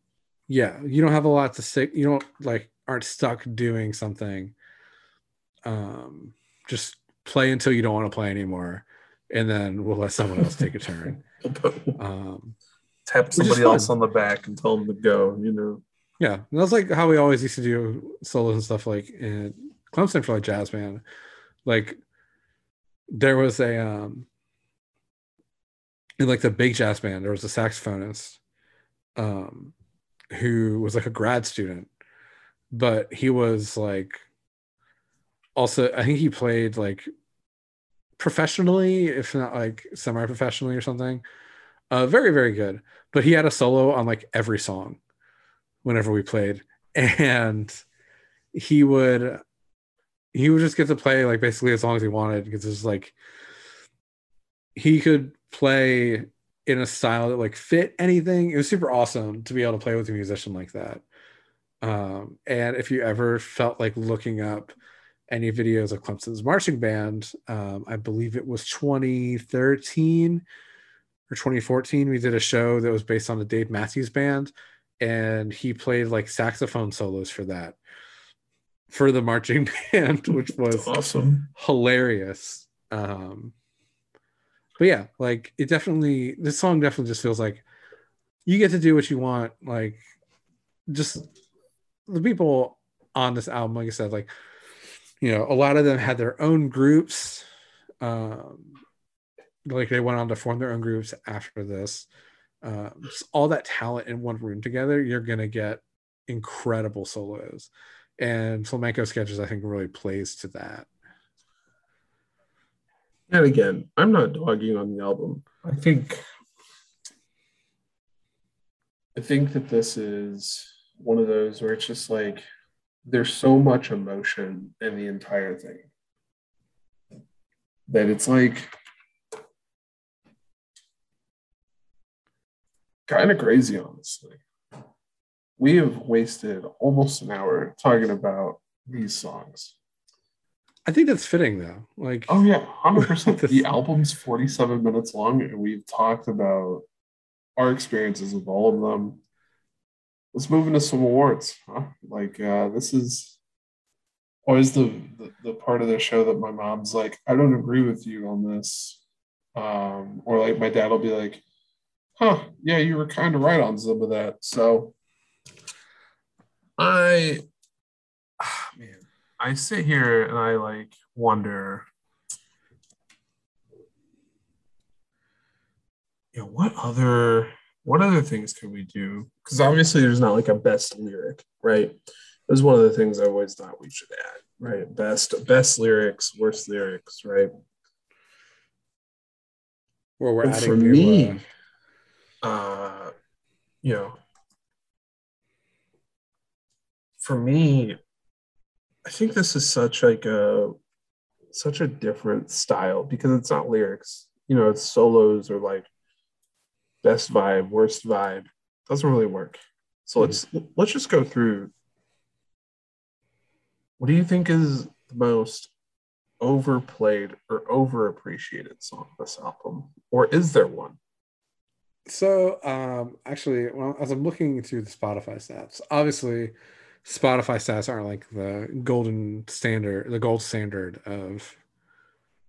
yeah, you don't have a lot to say. You don't like aren't stuck doing something. Um, just play until you don't want to play anymore, and then we'll let someone else take a turn. um, Tap somebody else on the back and tell them to go. You know. Yeah, and that's like how we always used to do solos and stuff like in Clemson for like jazz band. Like there was a um in like the big jazz band, there was a saxophonist um who was like a grad student, but he was like also I think he played like professionally, if not like semi-professionally or something. Uh, very, very good. But he had a solo on like every song whenever we played. And he would he would just get to play like basically as long as he wanted because it's like he could play in a style that like fit anything. It was super awesome to be able to play with a musician like that. Um, and if you ever felt like looking up any videos of Clemson's marching band. Um, I believe it was 2013 or 2014. We did a show that was based on the Dave Matthews band, and he played like saxophone solos for that for the marching band, which was awesome, hilarious. Um, but yeah, like it definitely, this song definitely just feels like you get to do what you want. Like, just the people on this album, like I said, like you know, a lot of them had their own groups. Um, like they went on to form their own groups after this. Um, all that talent in one room together, you're gonna get incredible solos. And flamenco sketches, I think, really plays to that. And again, I'm not dogging on the album. I think I think that this is one of those where it's just like there's so much emotion in the entire thing that it's like kind of crazy, honestly. We have wasted almost an hour talking about these songs. I think that's fitting though. Like, oh yeah, hundred percent. The album's forty-seven minutes long, and we've talked about our experiences with all of them let's move into some awards. Huh? Like uh, this is always the, the, the part of the show that my mom's like, I don't agree with you on this, um, or like my dad will be like, huh, yeah, you were kind of right on some of that. So I, oh, man, I sit here and I like wonder. You know, what other what other things could we do? Because obviously there's not like a best lyric, right? It was one of the things I always thought we should add, right? Best best lyrics, worst lyrics, right? Well, we're adding for me, uh, uh, you know, for me, I think this is such like a such a different style because it's not lyrics. You know, it's solos or like best vibe, worst vibe. Doesn't really work. So let's let's just go through. What do you think is the most overplayed or overappreciated song of this album, or is there one? So, um, actually, well, as I'm looking through the Spotify stats, obviously, Spotify stats aren't like the golden standard, the gold standard of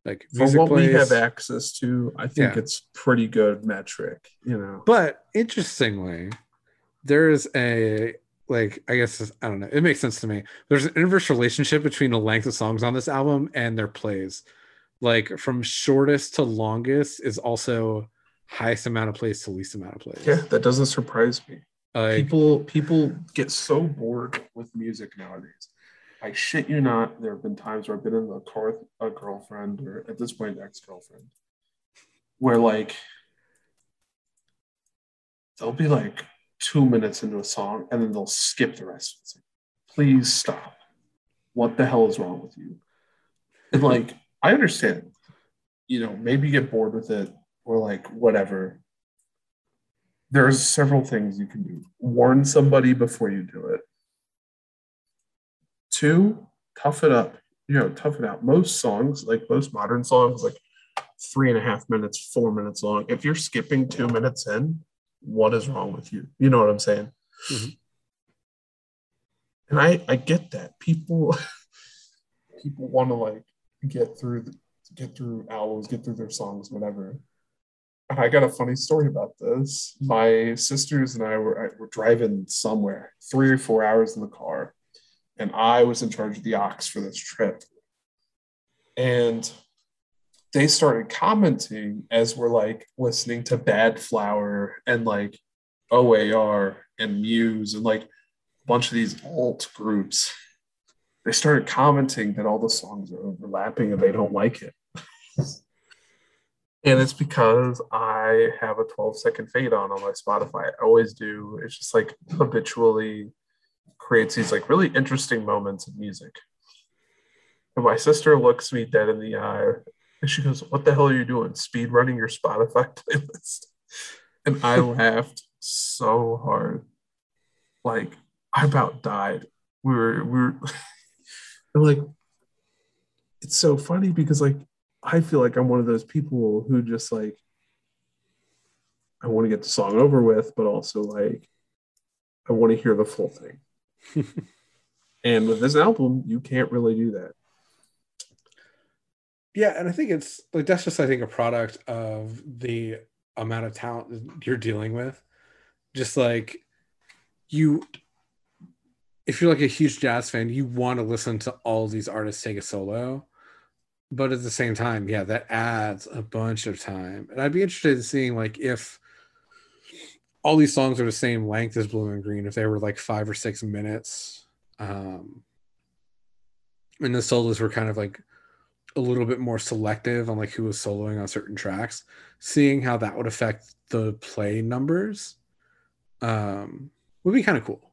like for what plays. we have access to. I think yeah. it's pretty good metric, you know. But interestingly, there is a like I guess I don't know. It makes sense to me. There's an inverse relationship between the length of songs on this album and their plays. Like from shortest to longest is also highest amount of plays to least amount of plays. Yeah, that doesn't surprise me. Like, people people get so bored with music nowadays. I shit you not. There have been times where I've been in the car with a girlfriend, or at this point, ex girlfriend, where like they'll be like two minutes into a song and then they'll skip the rest of it. Please stop. What the hell is wrong with you? And like, I understand, you know, maybe you get bored with it or like whatever. There's several things you can do. Warn somebody before you do it. Two, tough it up. You know, tough it out. Most songs, like most modern songs, like three and a half minutes, four minutes long. If you're skipping two minutes in, what is wrong with you? You know what I'm saying? Mm-hmm. And I I get that people people want to like get through the, get through albums, get through their songs, whatever. I got a funny story about this. My sisters and I were were driving somewhere, three or four hours in the car, and I was in charge of the aux for this trip. And they started commenting as we're like listening to Badflower and like OAR and Muse and like a bunch of these alt groups. They started commenting that all the songs are overlapping and they don't like it. and it's because I have a 12 second fade on on my Spotify. I always do. It's just like habitually creates these like really interesting moments of music. And my sister looks me dead in the eye and she goes, What the hell are you doing? Speed running your Spotify playlist. And I laughed so hard. Like I about died. We were we were like it's so funny because like I feel like I'm one of those people who just like I want to get the song over with, but also like I want to hear the full thing. and with this album, you can't really do that. Yeah and i think it's like that's just i think a product of the amount of talent you're dealing with. Just like you if you're like a huge jazz fan you want to listen to all these artists take a solo but at the same time yeah that adds a bunch of time and i'd be interested in seeing like if all these songs are the same length as blue and green if they were like five or six minutes um and the solos were kind of like a little bit more selective on like who was soloing on certain tracks, seeing how that would affect the play numbers um, would be kind of cool.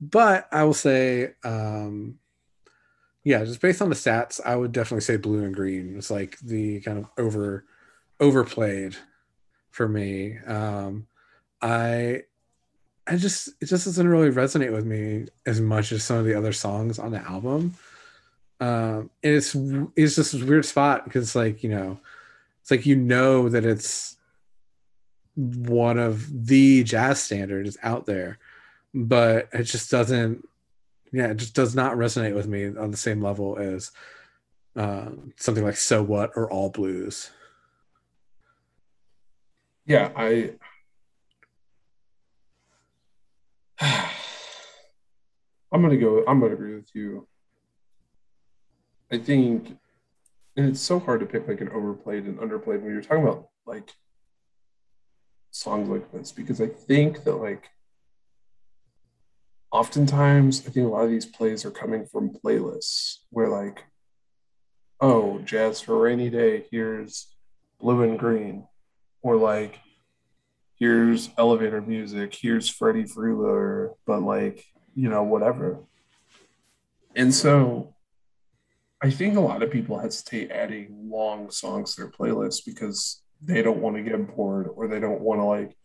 But I will say, um, yeah, just based on the stats, I would definitely say blue and green is like the kind of over overplayed for me. Um, I I just it just doesn't really resonate with me as much as some of the other songs on the album um, and it's it's just a weird spot because like you know it's like you know that it's one of the jazz standards out there but it just doesn't yeah it just does not resonate with me on the same level as uh, something like so what or all blues. Yeah i i'm gonna go i'm gonna agree with you. I think, and it's so hard to pick like an overplayed and underplayed when you're talking about like songs like this because I think that like oftentimes I think a lot of these plays are coming from playlists where like, oh, jazz for rainy day, here's blue and green, or like here's elevator music, here's Freddie Freeloader, but like, you know, whatever. And so I think a lot of people hesitate adding long songs to their playlist because they don't want to get bored or they don't want to like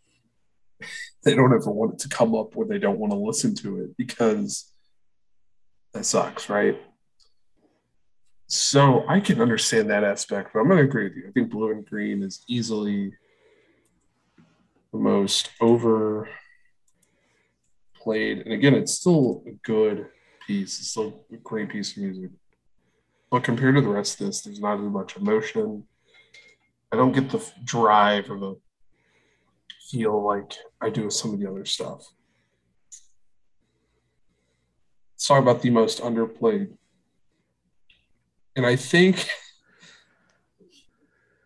they don't ever want it to come up where they don't want to listen to it because that sucks, right? So I can understand that aspect, but I'm going to agree with you. I think blue and green is easily the most overplayed. And again, it's still a good piece. It's still a great piece of music. But compared to the rest of this, there's not as much emotion. I don't get the drive or the feel like I do with some of the other stuff. Talk about the most underplayed. And I think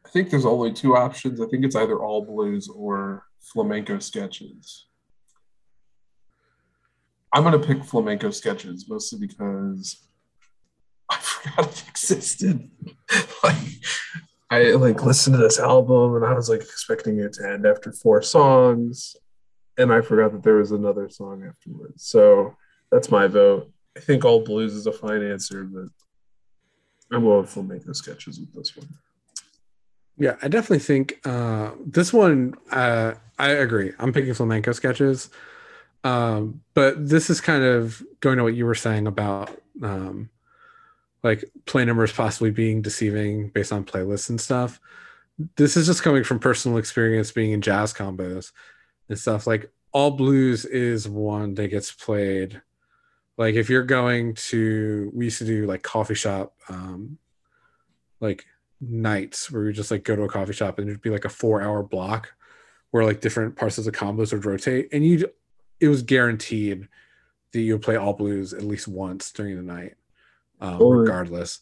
I think there's only two options. I think it's either all blues or flamenco sketches. I'm gonna pick flamenco sketches mostly because I forgot it existed. like I like listened to this album and I was like expecting it to end after four songs, and I forgot that there was another song afterwards. So that's my vote. I think all blues is a fine answer, but I'm going flamenco sketches with this one. Yeah, I definitely think uh, this one. Uh, I agree. I'm picking flamenco sketches, um, but this is kind of going to what you were saying about um, like play numbers possibly being deceiving based on playlists and stuff. This is just coming from personal experience being in jazz combos and stuff. Like all blues is one that gets played. Like if you're going to, we used to do like coffee shop, um, like nights where we just like go to a coffee shop and it'd be like a four hour block where like different parts of the combos would rotate and you it was guaranteed that you would play all blues at least once during the night um, regardless.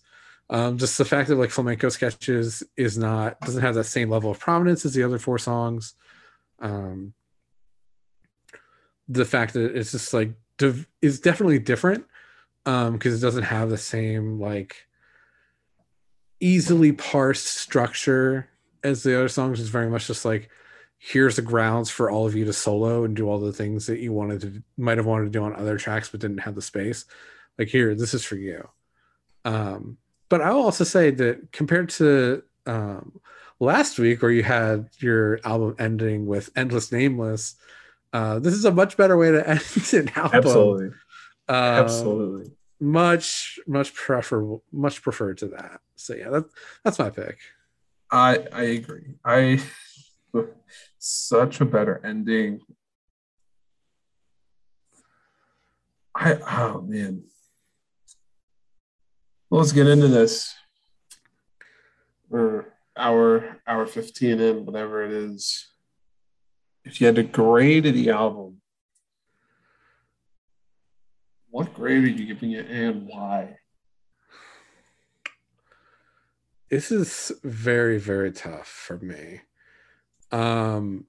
Um, just the fact that like flamenco sketches is not doesn't have that same level of prominence as the other four songs. Um, the fact that it's just like div- is definitely different um because it doesn't have the same like easily parsed structure as the other songs. Is very much just like here's the grounds for all of you to solo and do all the things that you wanted to might have wanted to do on other tracks but didn't have the space. Like here this is for you um but i'll also say that compared to um last week where you had your album ending with endless nameless uh this is a much better way to end an album Absolutely. uh, Absolutely. much much preferable much preferred to that so yeah that, that's my pick I I agree. I such a better ending. I oh man. Well, let's get into this. We're hour hour 15 in, whatever it is. If you had to grade the album, what grade are you giving it and why? this is very very tough for me um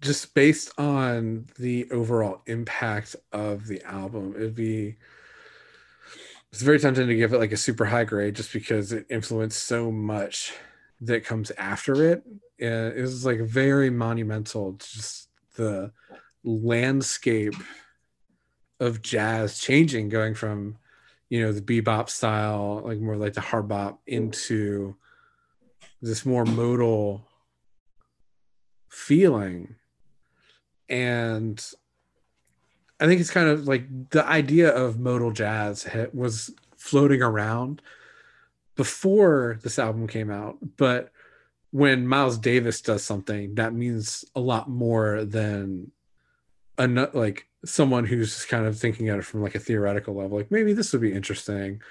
just based on the overall impact of the album it'd be it's very tempting to give it like a super high grade just because it influenced so much that comes after it. It was like very monumental just the landscape of jazz changing going from you know the bebop style like more like the hard bop into this more modal feeling. And i think it's kind of like the idea of modal jazz was floating around before this album came out but when miles davis does something that means a lot more than a like someone who's just kind of thinking at it from like a theoretical level. Like maybe this would be interesting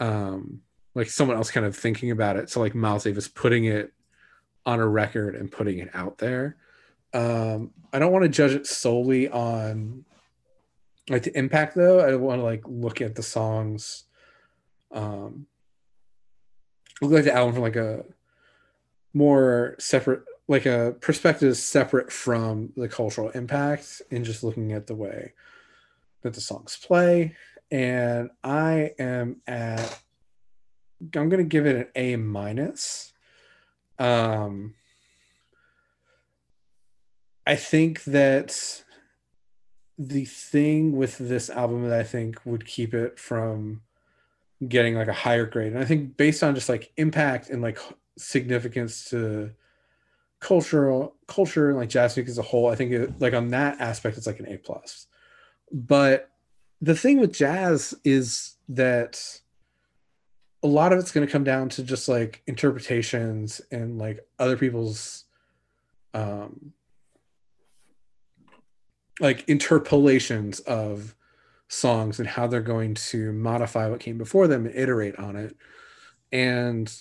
um like someone else kind of thinking about it. So like miles davis putting it on a record and putting it out there um i don't want to judge it solely on like the impact though. I want to like look at the songs um look like the album from like a more separate like a perspective separate from the cultural impact and just looking at the way that the songs play. And i am at i'm going to give it an a minus. Um i think that the thing with this album that I think would keep it from getting like a higher grade. And I think based on just like impact and like significance to cultural culture and like jazz music as a whole, I think it, like on that aspect it's like an A plus. But the thing with jazz is that a lot of it's going to come down to just like interpretations and like other people's um like interpolations of songs and how they're going to modify what came before them and iterate on it. And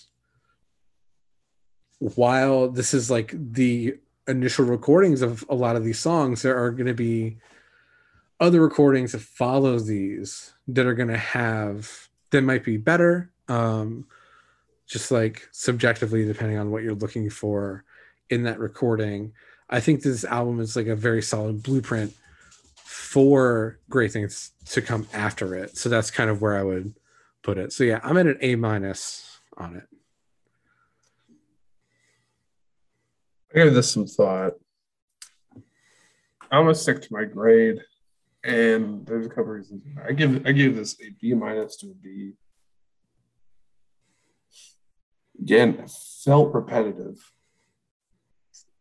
while this is like the initial recordings of a lot of these songs there are going to be other recordings that follow these that are going to have that might be better um just like subjectively depending on what you're looking for in that recording I think this album is like a very solid blueprint for great things to come after it. So that's kind of where I would put it. So yeah, I'm at an A minus on it. I gave this some thought. I'm gonna stick to my grade, and there's a couple reasons. I give I give this a B minus to a B. Again, felt repetitive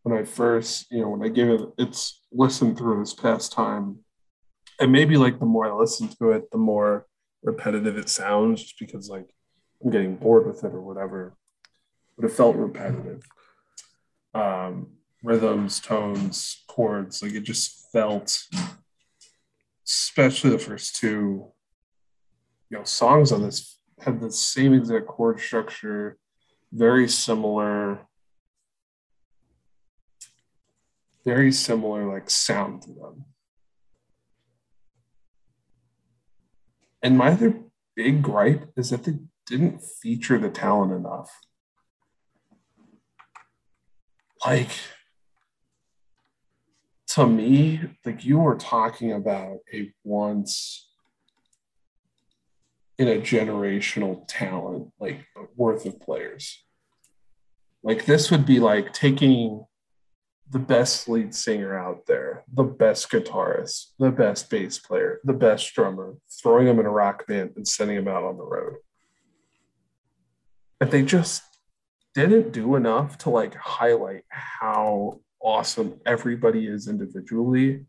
when I first, you know, when I gave it its listen through this past time, and maybe like the more I listen to it, the more repetitive it sounds, just because like I'm getting bored with it or whatever. But it felt repetitive. Um, rhythms, tones, chords, like it just felt, especially the first two, you know, songs on this had the same exact chord structure, very similar very similar like sound to them. And my other big gripe is that they didn't feature the talent enough. Like to me, like you were talking about a once in a generational talent, like worth of players. Like this would be like taking the best lead singer out there, the best guitarist, the best bass player, the best drummer, throwing them in a rock band and sending them out on the road. But they just didn't do enough to like highlight how awesome everybody is individually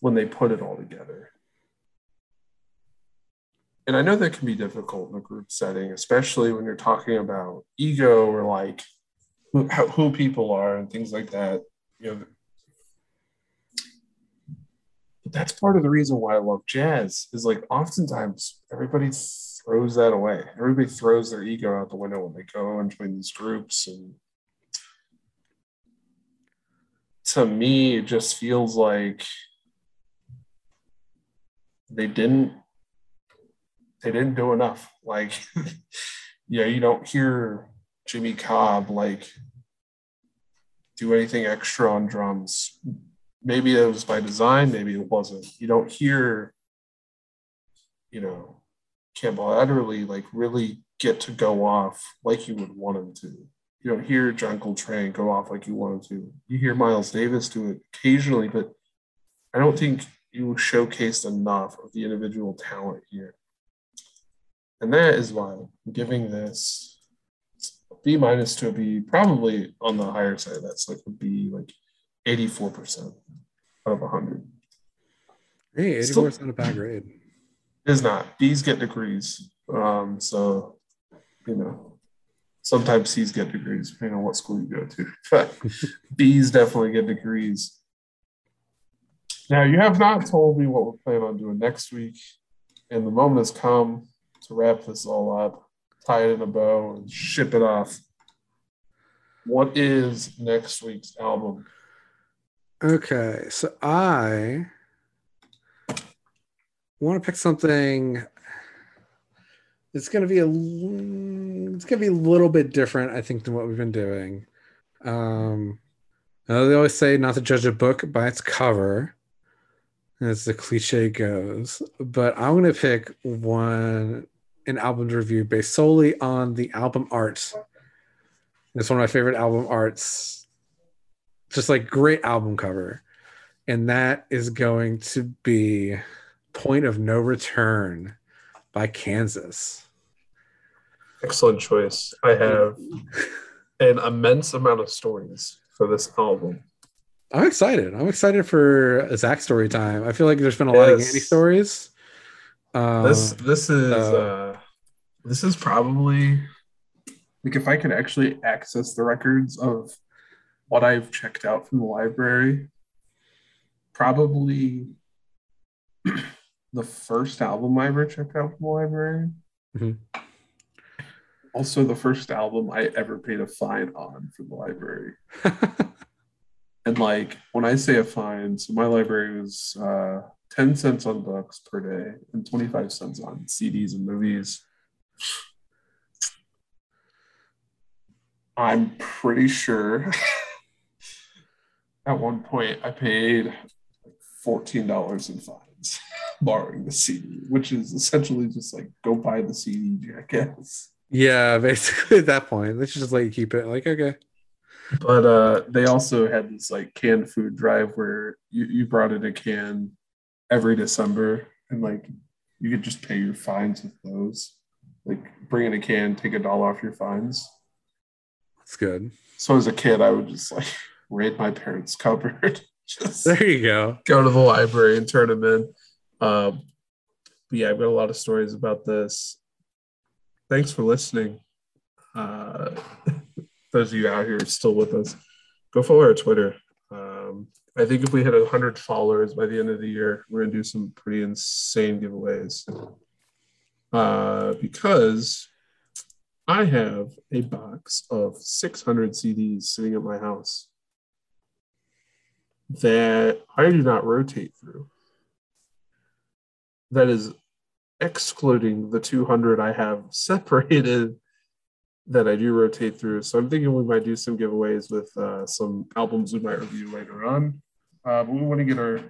when they put it all together. And I know that can be difficult in a group setting, especially when you're talking about ego or like who, how, who people are and things like that. You know, but that's part of the reason why I love jazz is like oftentimes everybody throws that away. Everybody throws their ego out the window when they go and join these groups. And to me, it just feels like they didn't they didn't do enough. Like, yeah, you don't hear Jimmy Cobb like do anything extra on drums. Maybe it was by design, maybe it wasn't. You don't hear, you know, Cannonball Adderley like really get to go off like you would want him to. You don't hear John Coltrane go off like you want him to. You hear Miles Davis do it occasionally, but I don't think you showcased enough of the individual talent here. And that is why I'm giving this B minus to a B, probably on the higher side. That's like a B, like 84% out of 100. Hey, 84 is not a bad grade. Is not. B's get degrees. Um, so, you know, sometimes C's get degrees, depending on what school you go to. But B's definitely get degrees. Now, you have not told me what we're planning on doing next week, and the moment has come to wrap this all up tie it in a bow, and ship it off. What is next week's album? Okay, so I want to pick something. It's gonna be a it's gonna be a little bit different, I think, than what we've been doing. Um, they always say not to judge a book by its cover, as the cliche goes. But I'm gonna pick one an album review based solely on the album art. It's one of my favorite album arts. Just like great album cover. and that is going to be Point of No Return by Kansas. Excellent choice. I have an immense amount of stories for this album. I'm excited. I'm excited for Zach story time. I feel like there's been a lot of Yes. Yannie stories. Uh, this this is uh, uh, this is probably like if I could actually access the records of what I've checked out from the library, probably the first album I ever checked out from the library. Mhm. Also, the first album I ever paid a fine on from the library. And like when I say a fine, so my library was uh, 10 cents on books per day and 25 cents on CDs and movies. I'm pretty sure at one point I paid $14 in fines borrowing the CD, which is essentially just like go buy the CD, jackass. yeah, basically at that point, let's just let you keep it. Like, okay. But uh, they also had this like canned food drive where you, you brought in a can every December and like you could just pay your fines with those. Like bring in a can, take a dollar off your fines. That's good. So as a kid, I would just like raid my parents' cupboard, just There you go. go to the library and turn them in. Um, but yeah, I've got a lot of stories about this. Thanks for listening. Uh, those of you out here still with us, go follow our Twitter. I think if we hit 100 followers by the end of the year, we're going to do some pretty insane giveaways. Uh, because I have a box of 600 CDs sitting at my house that I do not rotate through. That is excluding the 200 I have separated that I do rotate through. So I'm thinking we might do some giveaways with uh, some albums we might review later on. Uh, but we want to get our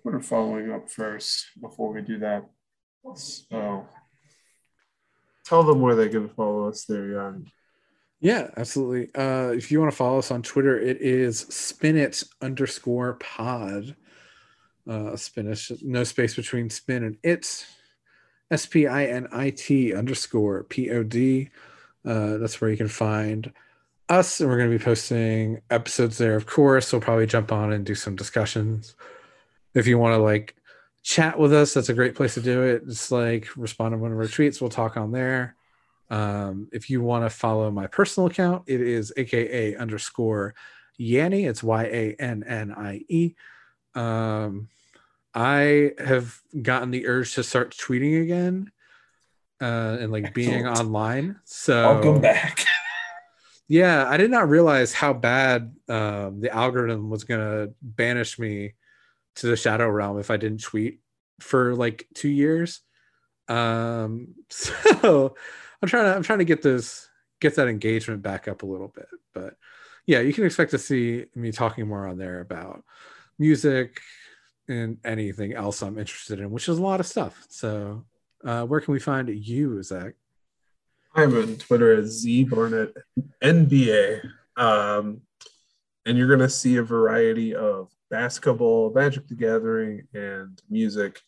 Twitter following up first before we do that. So tell them where they can follow us there, Jan. Yeah, absolutely. Uh, if you want to follow us on Twitter, it is spinit underscore pod. Uh, spinit, no space between spin and it. S P I N I T underscore P O D. Uh, that's where you can find us, and we're going to be posting episodes there. Of course, we'll probably jump on and do some discussions. If you want to like chat with us, that's a great place to do it. Just like respond to one of our tweets, we'll talk on there. Um, if you want to follow my personal account, it is aka underscore Yannie. It's Y A N N I E. Um, I have gotten the urge to start tweeting again uh, and like being Excellent. online. So Welcome back. Yeah, I did not realize how bad um, the algorithm was gonna banish me to the shadow realm if I didn't tweet for like two years. Um, so I'm trying to I'm trying to get this get that engagement back up a little bit. But yeah, you can expect to see me talking more on there about music and anything else I'm interested in, which is a lot of stuff. So uh, where can we find you, Zach? I'm on Twitter as Z Barnett NBA. Um, and you're going to see a variety of basketball, Magic the Gathering, and music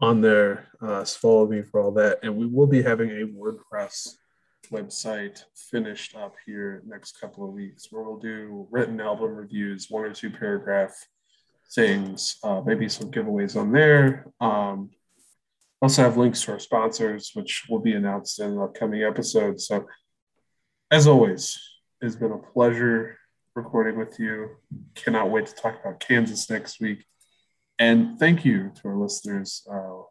on there. Uh, so follow me for all that. And we will be having a WordPress website finished up here next couple of weeks where we'll do written album reviews, one or two paragraph things, uh, maybe some giveaways on there. Um, also have links to our sponsors, which will be announced in an upcoming episode. So, as always, it's been a pleasure recording with you. Cannot wait to talk about Kansas next week. And thank you to our listeners. Uh,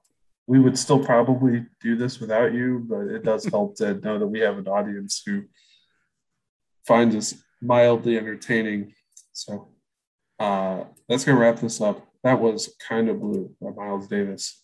we would still probably do this without you, but it does help to know that we have an audience who finds us mildly entertaining. So, uh, that's going to wrap this up. That was Kind of Blue by Miles Davis.